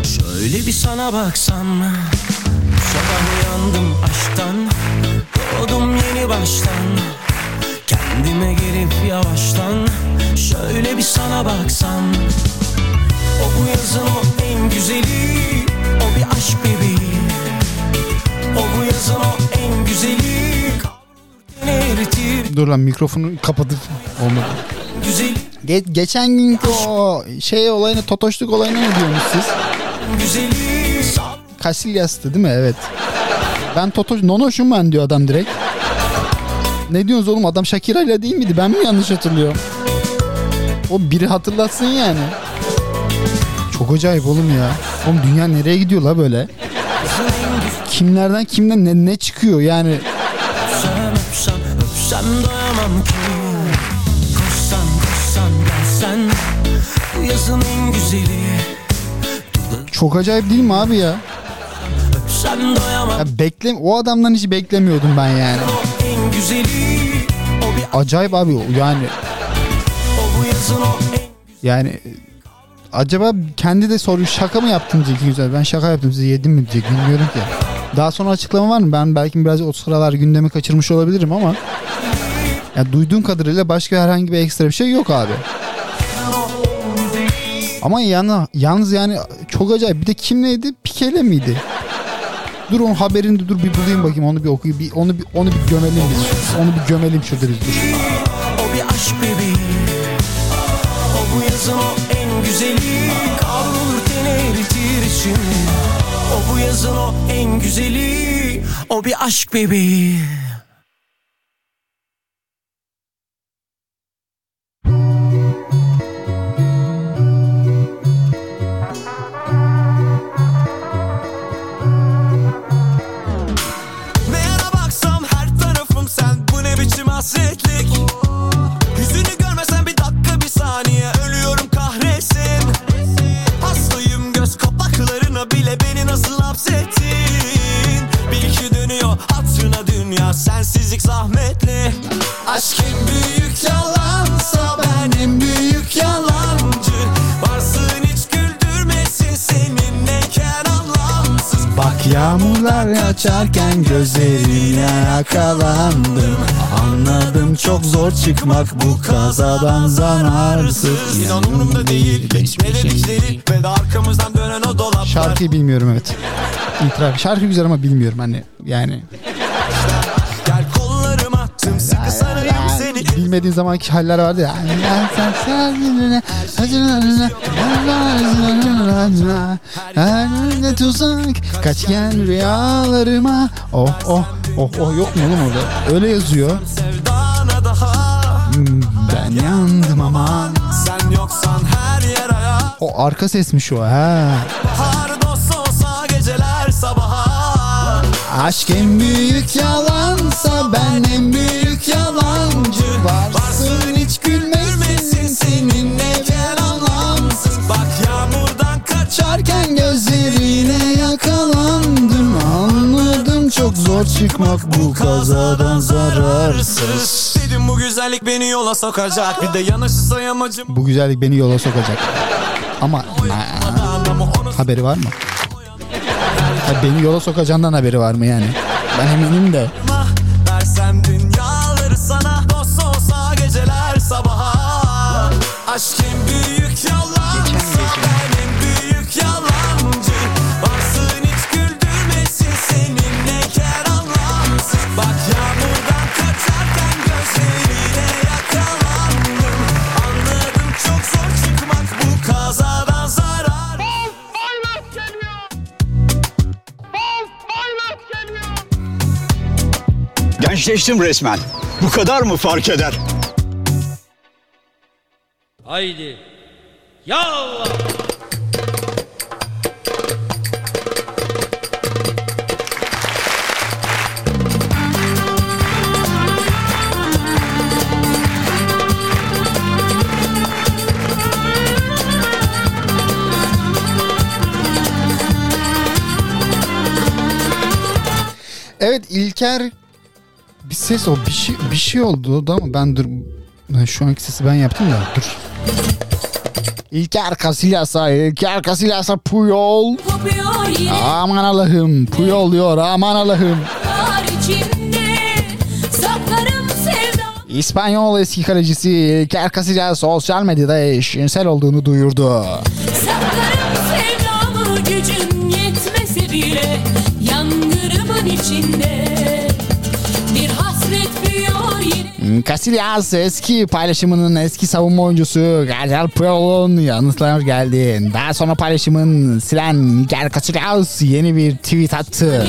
şöyle bir sana baksam. Sabah uyandım aşktan doğdum yeni baştan. Kendime gelip yavaştan şöyle bir sana baksam. O bu yazın o en güzeli o bir aşk bebeği. O bu yazın o en güzeli Dur lan mikrofonu kapatıp olmadı. güzeli Ge- geçen günkü o şey olayını totoşluk olayına ne diyorsunuz siz? Kasilyas'tı değil mi? Evet. Ben Totoş, Nonoş'um ben diyor adam direkt. Ne diyorsunuz oğlum adam Shakira ile değil miydi? Ben mi yanlış hatırlıyorum? O biri hatırlatsın yani. Çok acayip oğlum ya. Oğlum dünya nereye gidiyor la böyle? Kimlerden kimden ne, ne çıkıyor yani? Öpsem öpsem öpsem Bu yazın en güzeli Çok acayip değil mi abi ya? Ya bekle, o adamdan hiç beklemiyordum ben yani. en güzeli Acayip abi yani. Yani acaba kendi de soruyor şaka mı yaptın diyecek güzel. Ben şaka yaptım size yedim mi diyecek bilmiyorum ki. Daha sonra açıklama var mı? Ben belki biraz o sıralar gündemi kaçırmış olabilirim ama ya duyduğum kadarıyla başka herhangi bir ekstra bir şey yok abi. Ama yana, yalnız yani çok acayip. Bir de kim neydi? Pikele miydi? Dur onun haberini dur bir bulayım bakayım onu bir okuyayım. Bir, onu bir onu bir gömelim biz. Onu bir gömelim şurada biz dur. O bir aşk bebeği O bu yazın o en güzeli Kavrulur teni eritir içimi O bu yazın o en güzeli O bir aşk bebeği hasretlik. Yüzünü görmesem bir dakika bir saniye. Ölüyorum kahretsin. Hastayım göz kapaklarına bile Beni nasıl hapsettin? Bir iki dönüyor hatırına dünya. Sensizlik zahmetli. Aşk en büyük yalansa Ben en büyük yalancı. Varsın hiç güldürmesin Seninleyken anlamsız Bak yağmurlar açarken gözlerine yakalandım. Anladım çok zor çıkmak bu kazadan zararsız İnan umurumda değil Geçmedikleri ve de arkamızdan dönen o dolaplar. Şarkıyı bilmiyorum evet. İtiraf. Şarkı güzel ama bilmiyorum hani yani bilmediğin zamanki haller vardı ya. Önünde tuzak kaç gel rüyalarıma. Oh oh oh oh. Yok mu oğlum orada? Öyle yazıyor. Hmm, Ben yandım aman. Sen yoksan her yer O arka sesmiş o ha. Aşk en büyük yalansa ben en büyük yalancı Varsın hiç gülmesin seninle gel anlamsız. Bak yağmurdan kaç Açarken gözlerine yakalandım. Anladım çok zor çıkmak bu kazadan zararsız. Dedim bu güzellik beni yola sokacak. Bir de yanaşırsa yamacım Bu güzellik beni yola sokacak. Ama haberi var mı? Beni yola sokacağından haberi var mı yani? Ben eminim de Aşk en büyük yalansa Ben en büyük yalancı. Varsın hiç güldürmesin Seninle ker anlamsız Bak yağmurdan kaçarken Gözlerine yakalandım. Anladım çok zor çıkmak Bu kazadan zarar. Gençleştim resmen. Bu kadar mı fark eder? Haydi. Ya Allah. Evet İlker bir ses o bir şey bir şey oldu da ama ben dur ben şu anki sesi ben yaptım da dur. İlker Casillas'a, İlker Casillas'a Puyol. Aman Allah'ım Puyol diyor aman Allah'ım. İspanyol eski kalecisi İlker Casillas sosyal medyada eşcinsel olduğunu duyurdu. Sevdamı gücüm yetmese bile Yangınımın içinde Casillas eski paylaşımının eski savunma oyuncusu Gabriel Puyol'un yanıtlar geldi. Daha sonra paylaşımın silen İlker Casillas yeni bir tweet attı.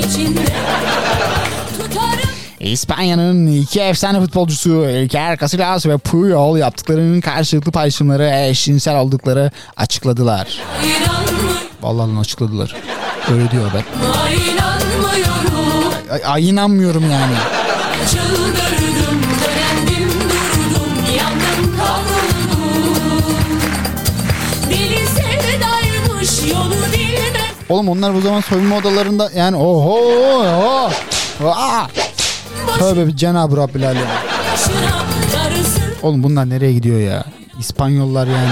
İspanya'nın iki efsane futbolcusu İlker Casillas ve Puyol yaptıklarının karşılıklı paylaşımları eşcinsel oldukları açıkladılar. Vallahi açıkladılar. Öyle diyor ben. inanmıyorum Ay, ay inanmıyorum yani. Oğlum onlar bu zaman soyunma odalarında yani oho oho. Aa! Tövbe Cenab-ı Rabbil Alem. Oğlum bunlar nereye gidiyor ya? İspanyollar yani.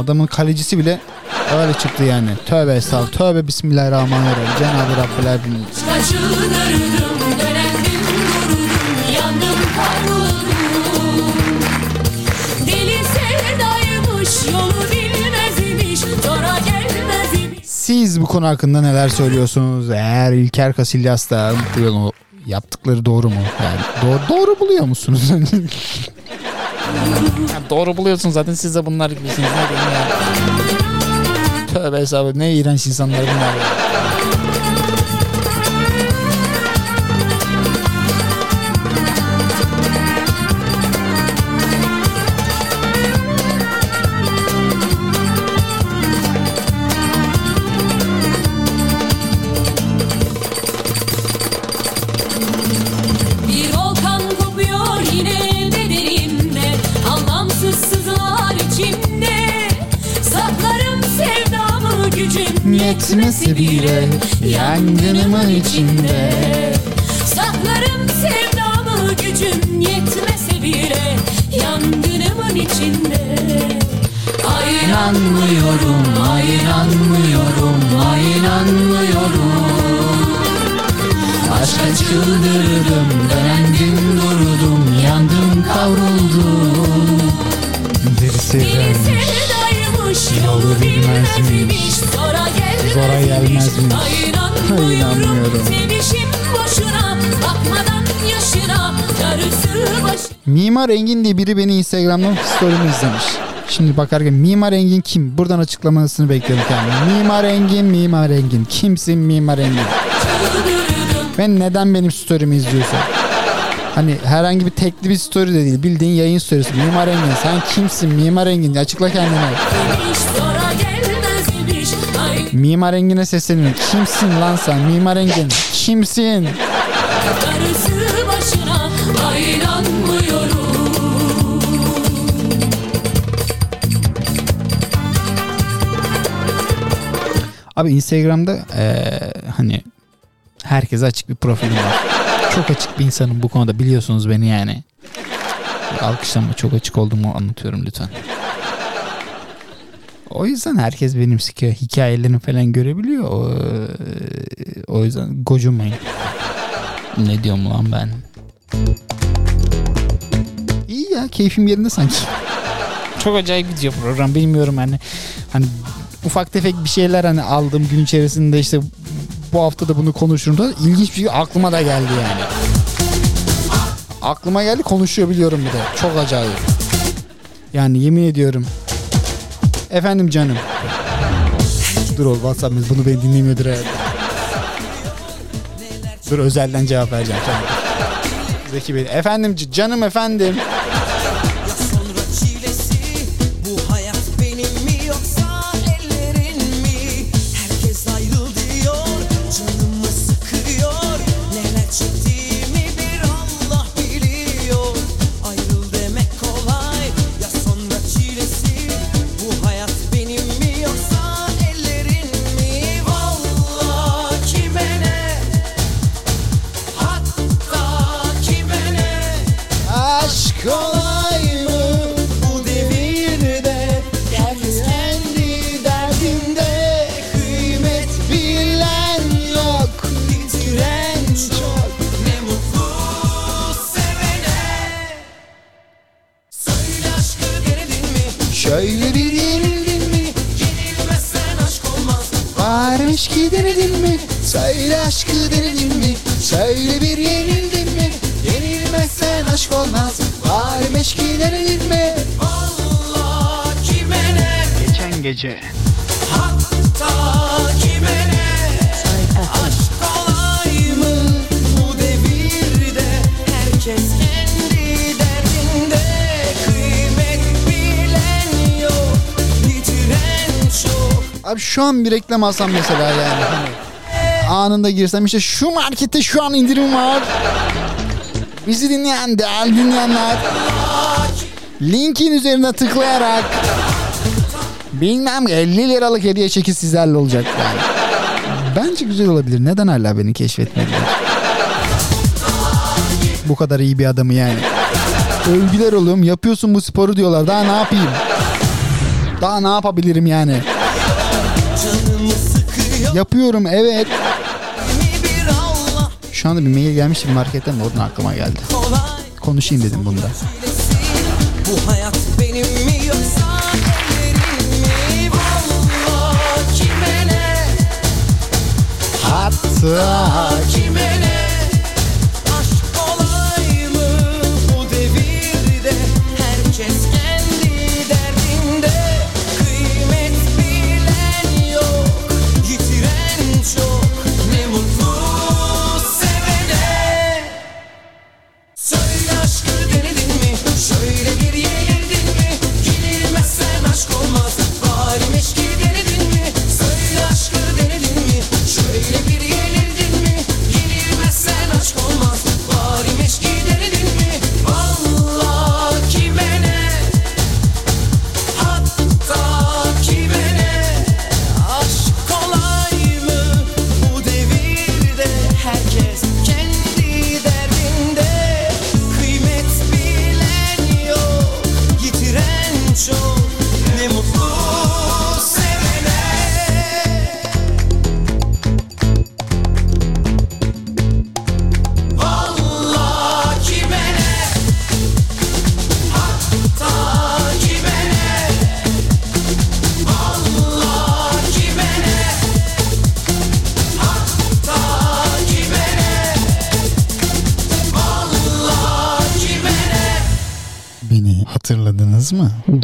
Adamın kalecisi bile öyle çıktı yani. Tövbe estağfurullah. Tövbe bismillahirrahmanirrahim. Cenab-ı Rabbil Alem. Konu hakkında neler söylüyorsunuz? Eğer İlker Casillas da yaptıkları doğru mu? Yani doğru, doğru buluyor musunuz? Doğru buluyorsun zaten siz de bunlar gibisiniz. Ne? Tövbe estağfurullah ne iğrenç insanlar bunlar ya. Yangınımın içinde. Saklarım sevdamı gücüm yetmese bile Yangınımın içinde. Ay inanmıyorum, ay inanmıyorum, ay inanmıyorum Aşka çıldırdım, dönemdim durdum, yandım kavruldum. Deli sevdaymış, yolu bilmezmiş Zora gelmezmiş, Zora gelmezmiş. Ay inanmıyorum, Mimar Engin diye biri beni Instagram'dan story'imi izlemiş. Şimdi bakarken Mimar Engin kim? Buradan açıklamasını bekliyorum kendime. Mimar Engin, Mimar Engin. Kimsin Mimar Engin? Ve neden benim story'imi izliyorsun? Hani herhangi bir tekli bir story de değil. Bildiğin yayın story'si. Mimar Engin sen kimsin Mimar Engin? Açıkla kendini. Mimar Engin'e sesleniyorum. Kimsin lan sen Mimar Engin? Kimsin? darısı başına Ay inanmıyorum Abi Instagram'da eee, hani herkese açık bir profilim var. Çok açık bir insanım bu konuda biliyorsunuz beni yani. Alkışlama çok açık olduğumu anlatıyorum lütfen. O yüzden herkes benim hikayelerimi falan görebiliyor. O, o yüzden gocunmayın. Ne diyorum lan ben? İyi ya keyfim yerinde sanki. Çok acayip gidiyor program bilmiyorum hani. Hani ufak tefek bir şeyler hani aldım gün içerisinde işte bu hafta da bunu konuşurum da ilginç bir şey aklıma da geldi yani. Aklıma geldi konuşuyor biliyorum bir de. Çok acayip. Yani yemin ediyorum. Efendim canım. Dur ol WhatsApp bunu beni dinlemiyordur herhalde. Dur özelden cevap vereceğim. Zeki Bey. Efendim canım efendim. Reklam alsam mesela yani. Hani anında girsem işte şu markette şu an indirim var. Bizi dinleyen değerli dinleyenler linkin üzerine tıklayarak bilmem 50 liralık hediye çeki sizlerle olacak yani. Bence güzel olabilir. Neden hala beni keşfetmediler? Bu kadar iyi bir adamı yani. Övgüler oluyorum. Yapıyorsun bu sporu diyorlar. Daha ne yapayım? Daha ne yapabilirim yani? Yapıyorum evet. Şu anda bir mail gelmişti bir marketten de oradan aklıma geldi. Konuşayım dedim bunda. Bu hayat benim mi yoksa? Hatta Kime ne?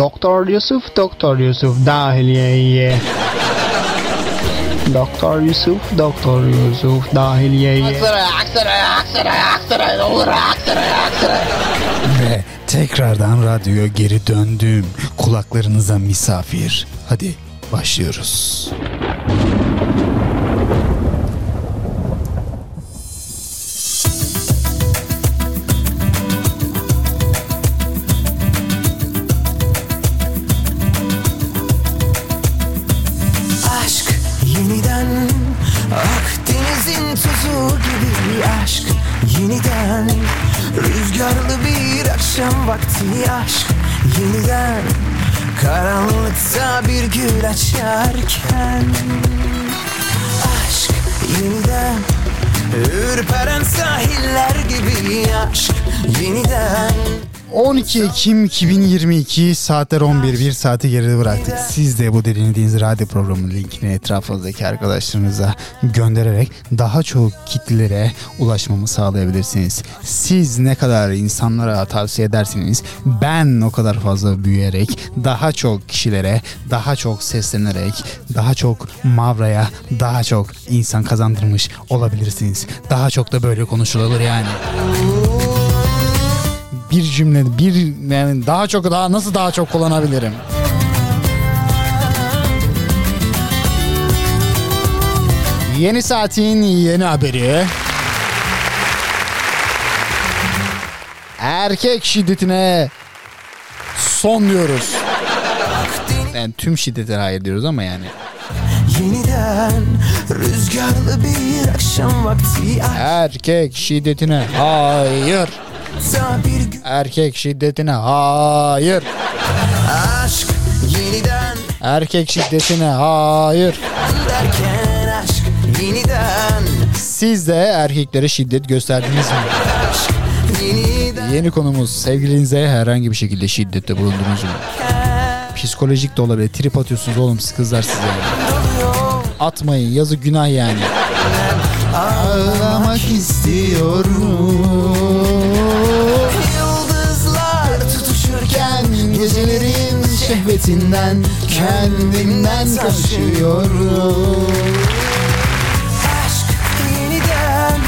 Doktor Yusuf, Doktor Yusuf dahiliyeye. Doktor Yusuf, Doktor Yusuf dahiliyeye. Ve tekrardan radyoya geri döndüm. Kulaklarınıza misafir. Hadi başlıyoruz. Aşk 12 Ekim 2022 saatler 11 bir saati geride bıraktık. Siz de bu dinlediğiniz radyo programının linkini etrafınızdaki arkadaşlarınıza göndererek daha çok kitlelere ulaşmamı sağlayabilirsiniz. Siz ne kadar insanlara tavsiye edersiniz ben o kadar fazla büyüyerek daha çok kişilere daha çok seslenerek daha çok mavraya daha çok insan kazandırmış olabilirsiniz. Daha çok da böyle konuşulur yani bir cümle bir yani daha çok daha nasıl daha çok kullanabilirim? Yeni saatin yeni haberi. Erkek şiddetine son diyoruz. Yani tüm şiddete hayır diyoruz ama yani. Yeniden rüzgarlı bir akşam vakti Erkek şiddetine hayır. Erkek şiddetine hayır. aşk yeniden Erkek şiddetine hayır. derken aşk yeniden Siz de erkeklere şiddet gösterdiniz mi? aşk yeniden Yeni konumuz sevgilinize herhangi bir şekilde şiddette bulundunuz mu? Psikolojik de olabilir. Trip atıyorsunuz oğlum kızlar size. Atmayın yazı günah yani. Ağlamak istiyorum. Şehvetinden kendimden kaçıyorum. Aşk yeniden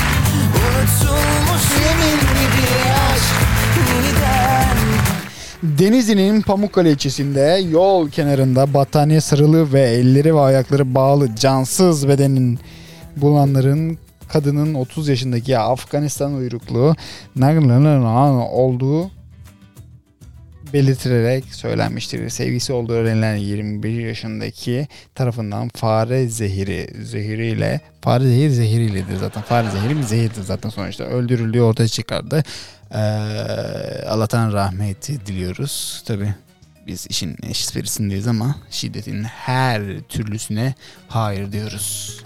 unutulmuş yemin gibi aşk yeniden Denizli'nin Pamukkale ilçesinde yol kenarında battaniye sarılı ve elleri ve ayakları bağlı cansız bedenin bulunanların kadının 30 yaşındaki Afganistan uyruklu olduğu belirtilerek söylenmiştir. Sevgisi olduğu öğrenilen 21 yaşındaki tarafından fare zehiri zehiriyle fare zehir zehiriyledir zaten. Fare zehiri bir zehirdir zaten sonuçta. Öldürüldüğü ortaya çıkardı. Ee, Allah'tan rahmeti diliyoruz. Tabi biz işin esprisindeyiz ama şiddetin her türlüsüne hayır diyoruz.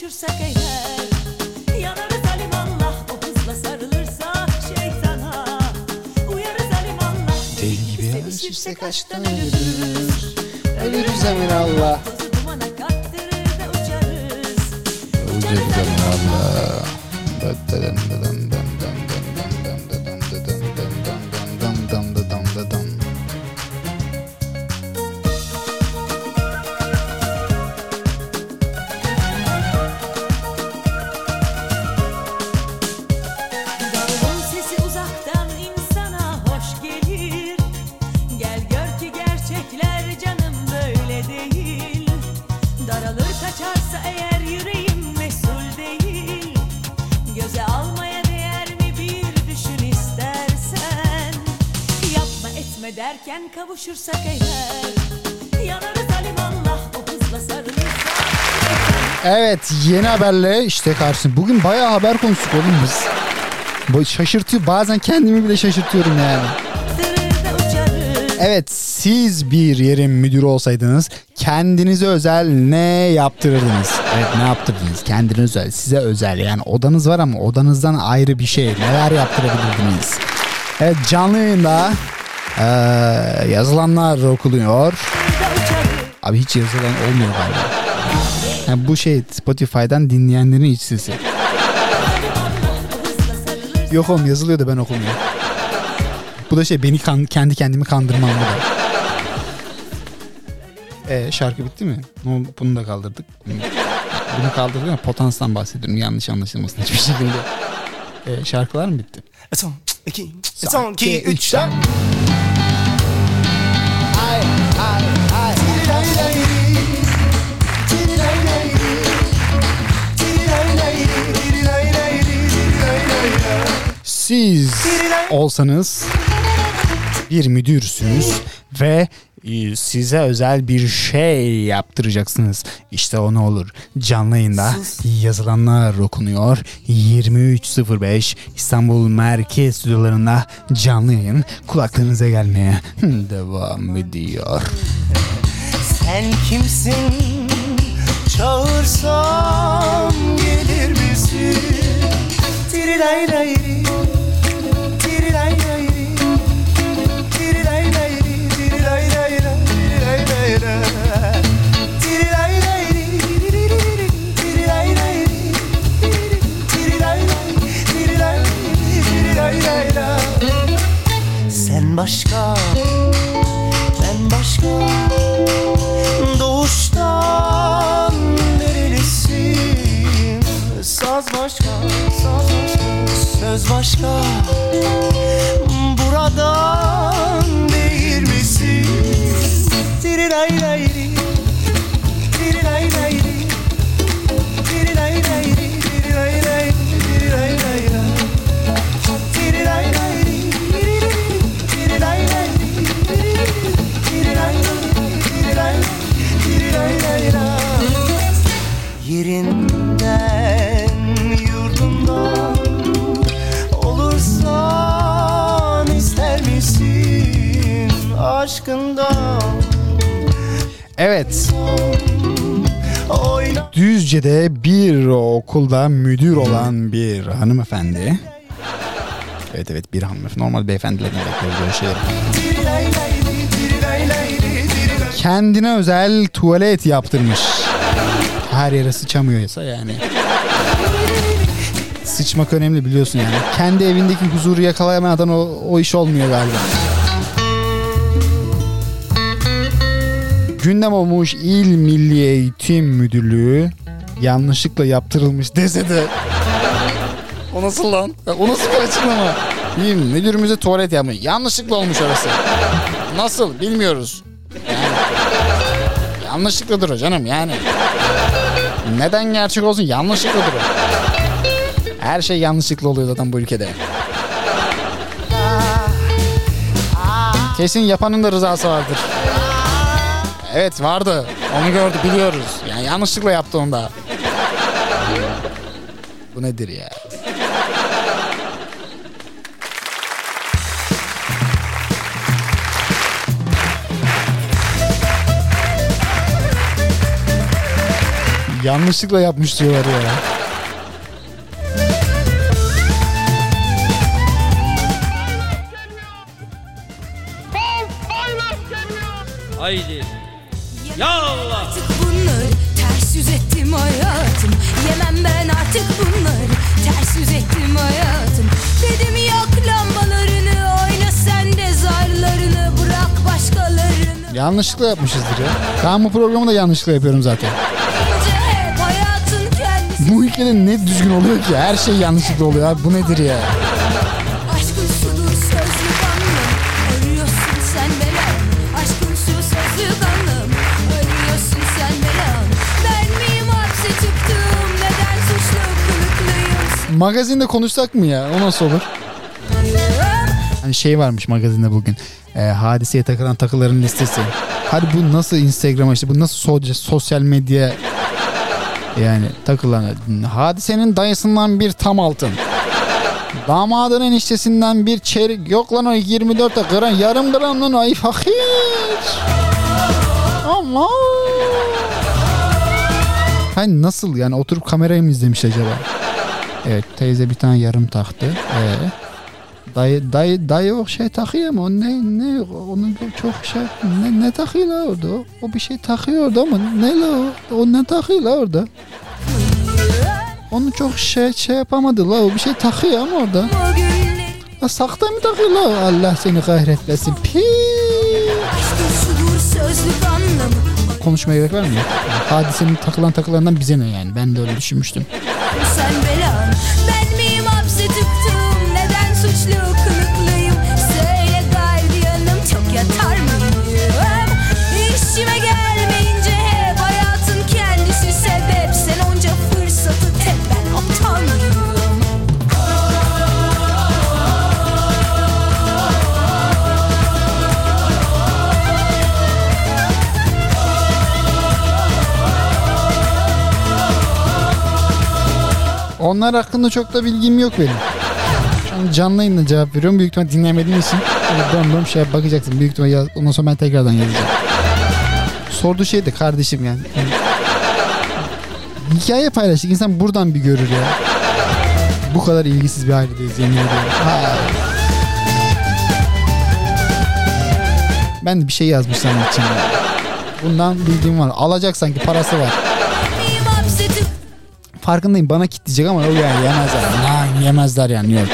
Kavuşursak eğer Yanarız alimallah o hızla sarılırsak şeytana Uyarız alimallah Deli gibi Sevişirsek aşktan ölürüz Ölürüz emin Allah. Yeni haberle işte karşısında. Bugün bayağı haber konuştuk oğlum biz. Şaşırtıyor. Bazen kendimi bile şaşırtıyorum yani. Evet siz bir yerin müdürü olsaydınız kendinize özel ne yaptırırdınız? Evet ne yaptırdınız? Kendinize özel, size özel. Yani odanız var ama odanızdan ayrı bir şey. Neler yaptırabilirdiniz? Evet canlı yayında eee, yazılanlar okuluyor. Abi hiç yazılan olmuyor galiba. Yani bu şey Spotify'dan dinleyenlerin iç sesi. Yok oğlum yazılıyor da ben okumuyorum. Bu da şey beni kan- kendi kendimi kandırmam bu da. E, şarkı bitti mi? Bunu da kaldırdık. Bunu kaldırdık ama potanstan bahsediyorum. Yanlış anlaşılmasın hiçbir şekilde. E, şarkılar mı bitti? Son iki Son, iki, üç, dört. Siz olsanız bir müdürsünüz ve e, size özel bir şey yaptıracaksınız. İşte o ne olur. Canlı yayında yazılanlar okunuyor. 23.05 İstanbul Merkez Stüdyolarında canlı yayın kulaklarınıza gelmeye devam ediyor. Sen kimsin? Çağırsam gelir misin? Tirilay Başka, ben başka. Doğuştan nerelisin? Saz başka, saz başka Söz başka. Buradan değil misin? Tirilay lay ri aşkından Evet. Düzce'de bir okulda müdür olan bir hanımefendi. Evet evet bir hanımefendi. Normal beyefendilerden bekliyoruz böyle şeyleri. Kendine özel tuvalet yaptırmış. Her yere sıçamıyorsa yani. Sıçmak önemli biliyorsun yani. Kendi evindeki huzuru yakalayamadan o, o iş olmuyor galiba. Gündem olmuş İl Milli Eğitim Müdürlüğü yanlışlıkla yaptırılmış dese de o nasıl lan? O nasıl bir açıklama? Bilmiyorum, müdürümüze tuvalet yapmış. Yanlışlıkla olmuş orası. Nasıl bilmiyoruz. Yani, yanlışlıkladır o canım yani. Neden gerçek olsun? Yanlışlıkladır o. Her şey yanlışlıkla oluyor zaten bu ülkede. Kesin yapanın da rızası vardır. Evet vardı. Onu gördük biliyoruz. Yani yanlışlıkla yaptı onu da. Bu nedir ya? Yanlışlıkla yapmış diyorlar ya. Ya Allah. Artık bunları ters yüz ettim hayatım Yemem ben artık bunları ters yüz ettim hayatım Dedim yak lambalarını oyna sen de zarlarını Bırak başkalarını Yanlışlıkla yapmışızdır ya. Ben bu programı da yanlışlıkla yapıyorum zaten. Bu ülkede ne düzgün oluyor ki? Her şey yanlışlıkla oluyor abi. Bu nedir ya? Magazinde konuşsak mı ya? O nasıl olur? Hani şey varmış magazinde bugün. Ee, hadiseye takılan takıların listesi. Hadi bu nasıl Instagram'a işte bu nasıl so- sosyal medya yani takılan hadisenin dayısından bir tam altın. Damadın eniştesinden bir çeyrek yok lan o 24'te gram yarım gram lan ay fakir. Allah. Hani nasıl yani oturup kamerayı mı izlemiş acaba? Evet teyze bir tane yarım taktı. Ee, dayı dayı dayı o şey takıyor mu? Ne ne onun çok şey ne, ne takıyor la orada? O, bir şey takıyor orada ama ne la o? O ne takıyor la orada? Onu çok şey şey yapamadı la o bir şey takıyor ama orada. La sakta mı takıyor la? Allah seni kahretmesin. Pi. Konuşmaya gerek var mı? Hadisenin takılan takılarından bize ne yani? Ben de öyle düşünmüştüm. Sen Onlar hakkında çok da bilgim yok benim. Şu an canlı yayınla cevap veriyorum. Büyük ihtimal dinlemediğin için dön dön şey bakacaksın. Büyük ihtimal yaz, ondan sonra ben tekrardan yazacağım. Sorduğu şey de kardeşim yani. Hikaye paylaştık. İnsan buradan bir görür ya. Bu kadar ilgisiz bir ailedeyiz yemin ediyorum. Hay. Ben de bir şey yazmışlar için. Bundan bildiğim var. Alacak sanki parası var. Farkındayım bana kitleyecek ama o yani yemezler. Lan yemezler yani yok.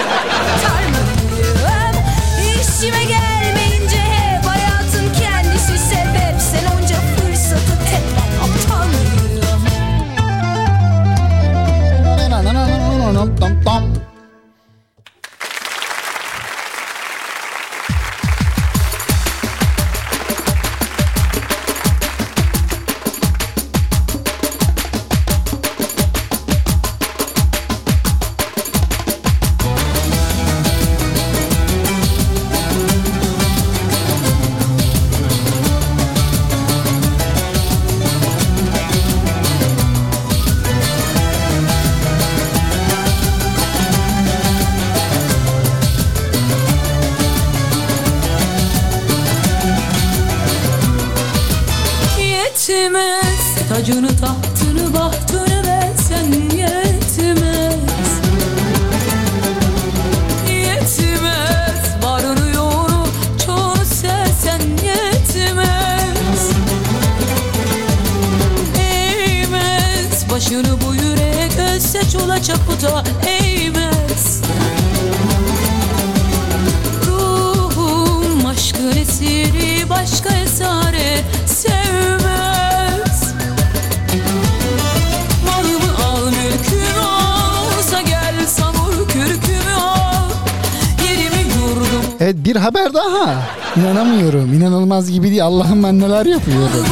Daha. İnanamıyorum. İnanılmaz gibi değil. Allah'ım ben neler yapıyorum.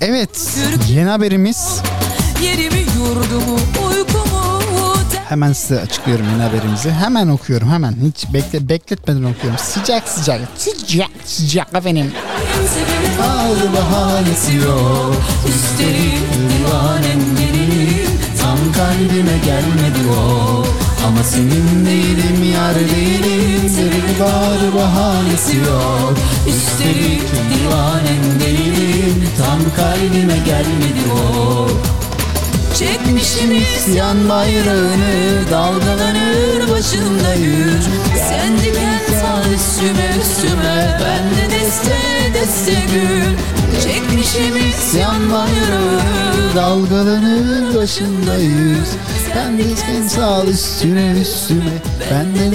Evet yeni haberimiz. Hemen size açıklıyorum yeni haberimizi. Hemen okuyorum hemen. Hiç bekle, bekletmeden okuyorum. Sıcak sıcak. Sıcak sıcak efendim. Ağlı bahanesi yok Üstelik divanem Tam kalbime gelmedi o Ama senin değilim yar değilim. Sebebi var bahanesi yok. Üstelik divanem değilim. Tam kalbime gelmedi o. Çekmişim isyan bayrağını Dalgalanır başımda yür Sen sal üstüme üstüme Ben de deste deste gül. Çekmişim isyan bayrağını Dalgalanır başında Ben de sal üstüne üstüme. Ben de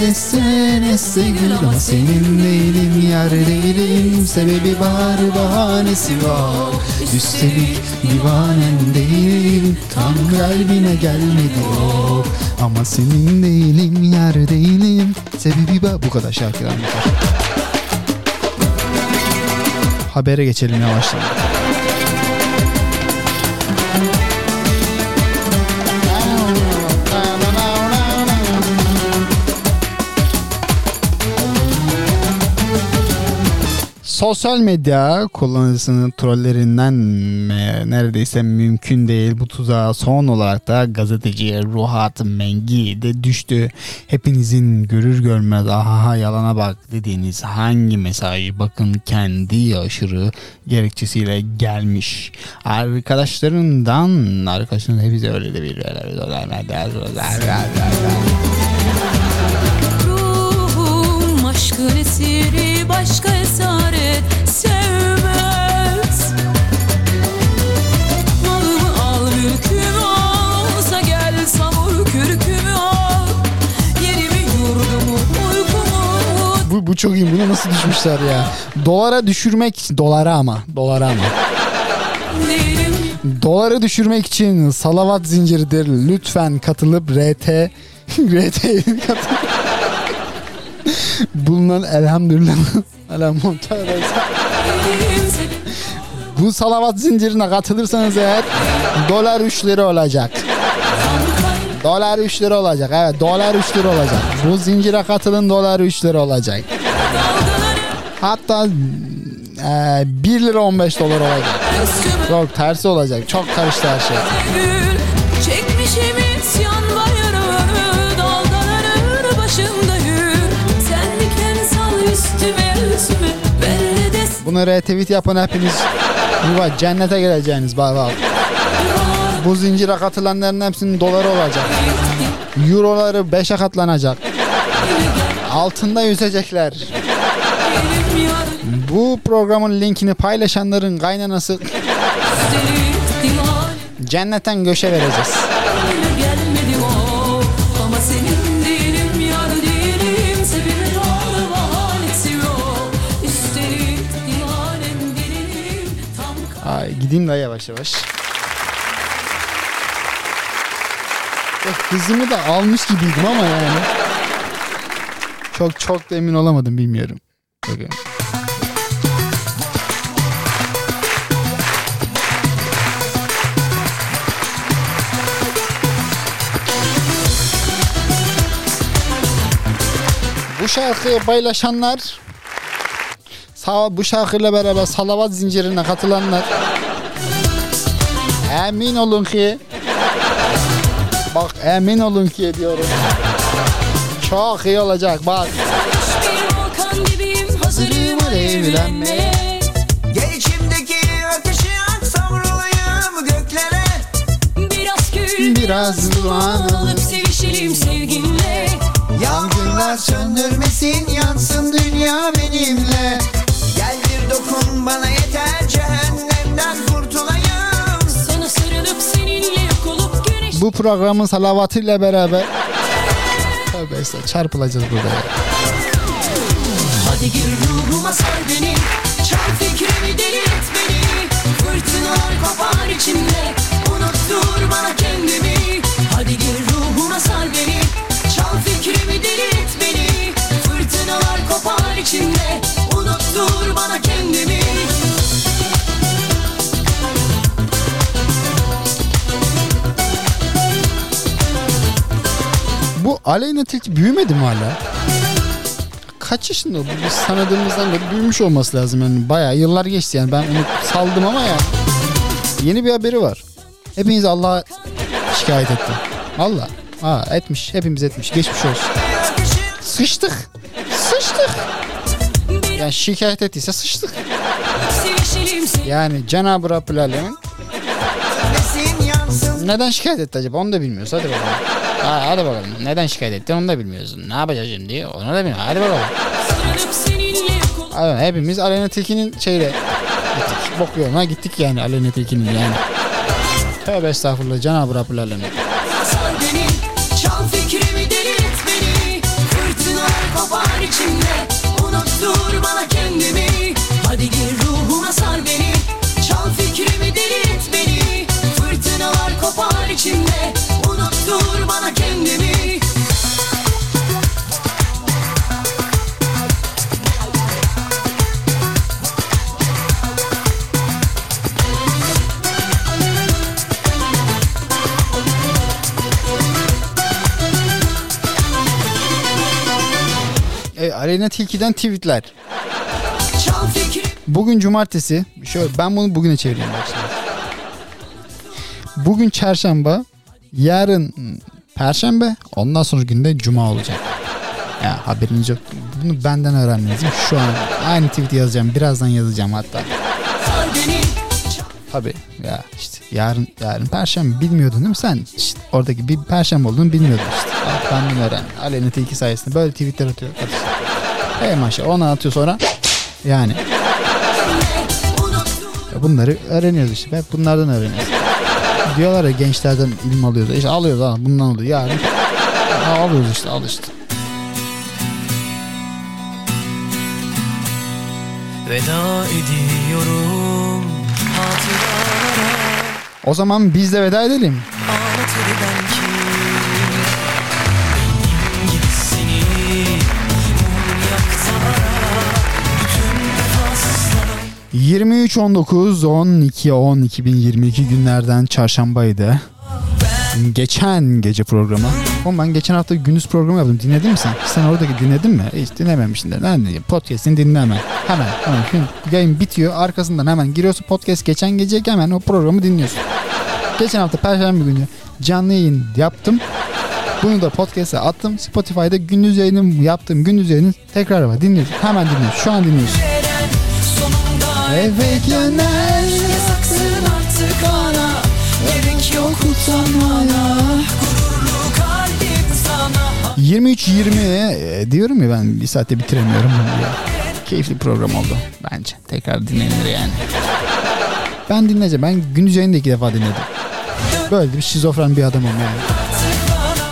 neste gül Ama senin değilim yar değilim Sebebi var bahanesi var. Üstelik divanem değilim Tam kalbine gelmedi o Ama senin değilim yar değilim Sebebi var Bu kadar şarkılar. Habere geçelim yavaştan. Sosyal medya kullanıcısının trollerinden e, neredeyse mümkün değil. Bu tuzağa son olarak da gazeteci Ruhat Mengi de düştü. Hepinizin görür görmez aha yalana bak dediğiniz hangi mesaj bakın kendi aşırı gerekçesiyle gelmiş. Arkadaşlarından arkadaşının hepsi öyle de bir Ruhum aşkın esiri başka Bu, çok iyi. Buna nasıl düşmüşler ya? Dolara düşürmek dolara ama dolara ama. Doları düşürmek için salavat zinciridir. Lütfen katılıp RT RT katıl. Bulunan. Elhamdülillah. Bu salavat zincirine katılırsanız eğer dolar 3 lira olacak. Dolar 3 lira olacak. Evet dolar 3 lira olacak. Bu zincire katılın dolar 3 lira olacak. Hatta e, 1 lira 15 dolar olacak. Yok tersi olacak. Çok karıştı her şey. Çekmişim isyan bayrağını Dalgalanır başımda hür Sen diken sal üstüme üstüme Bunu retweet yapan hepiniz yuva cennete geleceğiniz bak bak. Bu zincire katılanların hepsinin doları olacak. Euroları 5'e katlanacak. Altında yüzecekler. Bu programın linkini paylaşanların kaynanası cennetten göşe vereceğiz. Ay, gideyim de yavaş yavaş. Ya, Hızımı da almış gibiydim ama yani. Çok çok da emin olamadım bilmiyorum. Bakın. Bu şarkıyı paylaşanlar bu şarkıyla beraber salavat zincirine katılanlar. Emin olun ki bak emin olun ki diyorum. Çok iyi olacak bak. Hazırım Biraz gül Yangınlar söndürmesin yansın dünya benimle Gel bir dokun bana yeter cehennemden kurtulayım Sana sarılıp seninle yok olup güneş Bu programın salavatıyla beraber Tövbe estağfurullah çarpılacağız burada. Hadi gir Aleyna Tilki büyümedi mi hala? Kaç yaşında bu? Biz tanıdığımızdan beri büyümüş olması lazım yani. Bayağı yıllar geçti yani. Ben onu saldım ama ya. Yeni bir haberi var. Hepiniz Allah'a şikayet etti. Allah. Aa etmiş. Hepimiz etmiş. Geçmiş olsun. Sıçtık. Sıçtık. Yani şikayet ettiyse sıçtık. Yani Cenab-ı Rabbül Alemin neden şikayet etti acaba onu da bilmiyoruz. Hadi bakalım. Ha, hadi bakalım. Neden şikayet etti onu da bilmiyorsun. Ne yapacağız şimdi? Onu da bilmiyoruz. Hadi bakalım. Aynen, hepimiz Aleyna Tilki'nin şeyle gittik. Bok yoluna gittik yani Aleyna Tilki'nin yani. Tövbe estağfurullah Cenab-ı Rabbül Alemin. Aleyna Tilki'den tweetler. Bugün cumartesi. Şöyle ben bunu bugüne çevireyim. Bugün çarşamba, yarın perşembe, ondan sonra günde cuma olacak. Ya haberiniz yok. Bunu benden öğrendiniz. Şu an aynı tweet yazacağım. Birazdan yazacağım hatta. Tabii ya işte yarın yarın perşembe bilmiyordun değil mi sen? İşte oradaki bir perşembe olduğunu bilmiyordun işte. Al, benden öğren. Aleyna Tilki sayesinde böyle tweetler atıyor. Atıyor. Hey maşallah onu atıyor sonra. Yani ya bunları öğreniyoruz işte. Hep bunlardan öğreniyoruz. Diyorlar ya gençlerden ilim alıyoruz. İşte alıyoruz ha bundan oluyor. Ha, alıyoruz işte al işte. Veda ediyorum hatıralara O zaman biz de veda edelim. Ağlatır 23 19 12 10 2022 günlerden çarşambaydı. Geçen gece programı. Oğlum ben geçen hafta gündüz programı yaptım. Dinledin mi sen? Sen oradaki dinledin mi? Hiç dinlememişsin de. De podcast'ini dinle hemen. Hemen. hemen. Şimdi yayın bitiyor. Arkasından hemen giriyorsun podcast geçen gece hemen o programı dinliyorsun. Geçen hafta perşembe günü canlı yayın yaptım. Bunu da podcast'e attım. Spotify'da gündüz yayınım yaptım. Gündüz yayını tekrar var. Dinliyorsun. Hemen dinliyorsun. Şu an dinliyorsun. Eve gönder yasaksın artık bana Gerek yok utanmana Gururlu kalbim sana 23-20 e, diyorum ya ben bir saatte bitiremiyorum bunu ya. Keyifli program oldu bence. Tekrar dinlenir yani. Ben dinleyeceğim. Ben gündüz yayını da iki defa dinledim. Böyle bir şizofren bir adamım yani.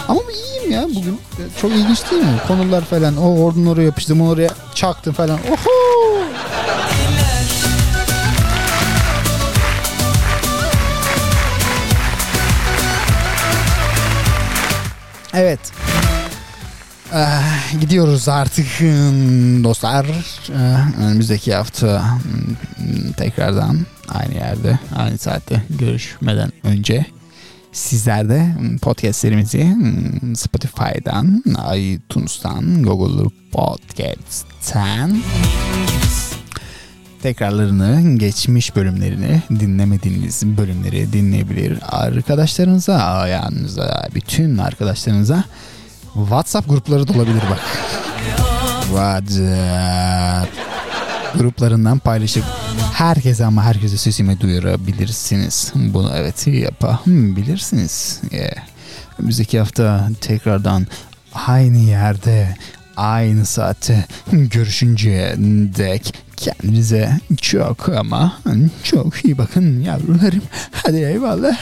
Ama iyiyim ya bugün. Çok ilginç değil mi? Konular falan. O oradan oraya yapıştım oraya çaktım falan. Oho! Evet. Eh, gidiyoruz artık hmm, dostlar. Eh, önümüzdeki hafta hmm, tekrardan aynı yerde, aynı saatte görüşmeden önce sizler de hmm, podcastlerimizi Spotify'dan, iTunes'tan, Google Podcast'ten tekrarlarını, geçmiş bölümlerini, dinlemediğiniz bölümleri dinleyebilir. Arkadaşlarınıza, ayağınıza, bütün arkadaşlarınıza WhatsApp grupları da olabilir bak. WhatsApp gruplarından paylaşıp herkese ama herkese sesimi duyurabilirsiniz. Bunu evet yapabilirsiniz. Yeah. Önümüzdeki hafta tekrardan aynı yerde aynı saatte görüşünceye dek kendinize çok ama çok iyi bakın yavrularım. Hadi eyvallah.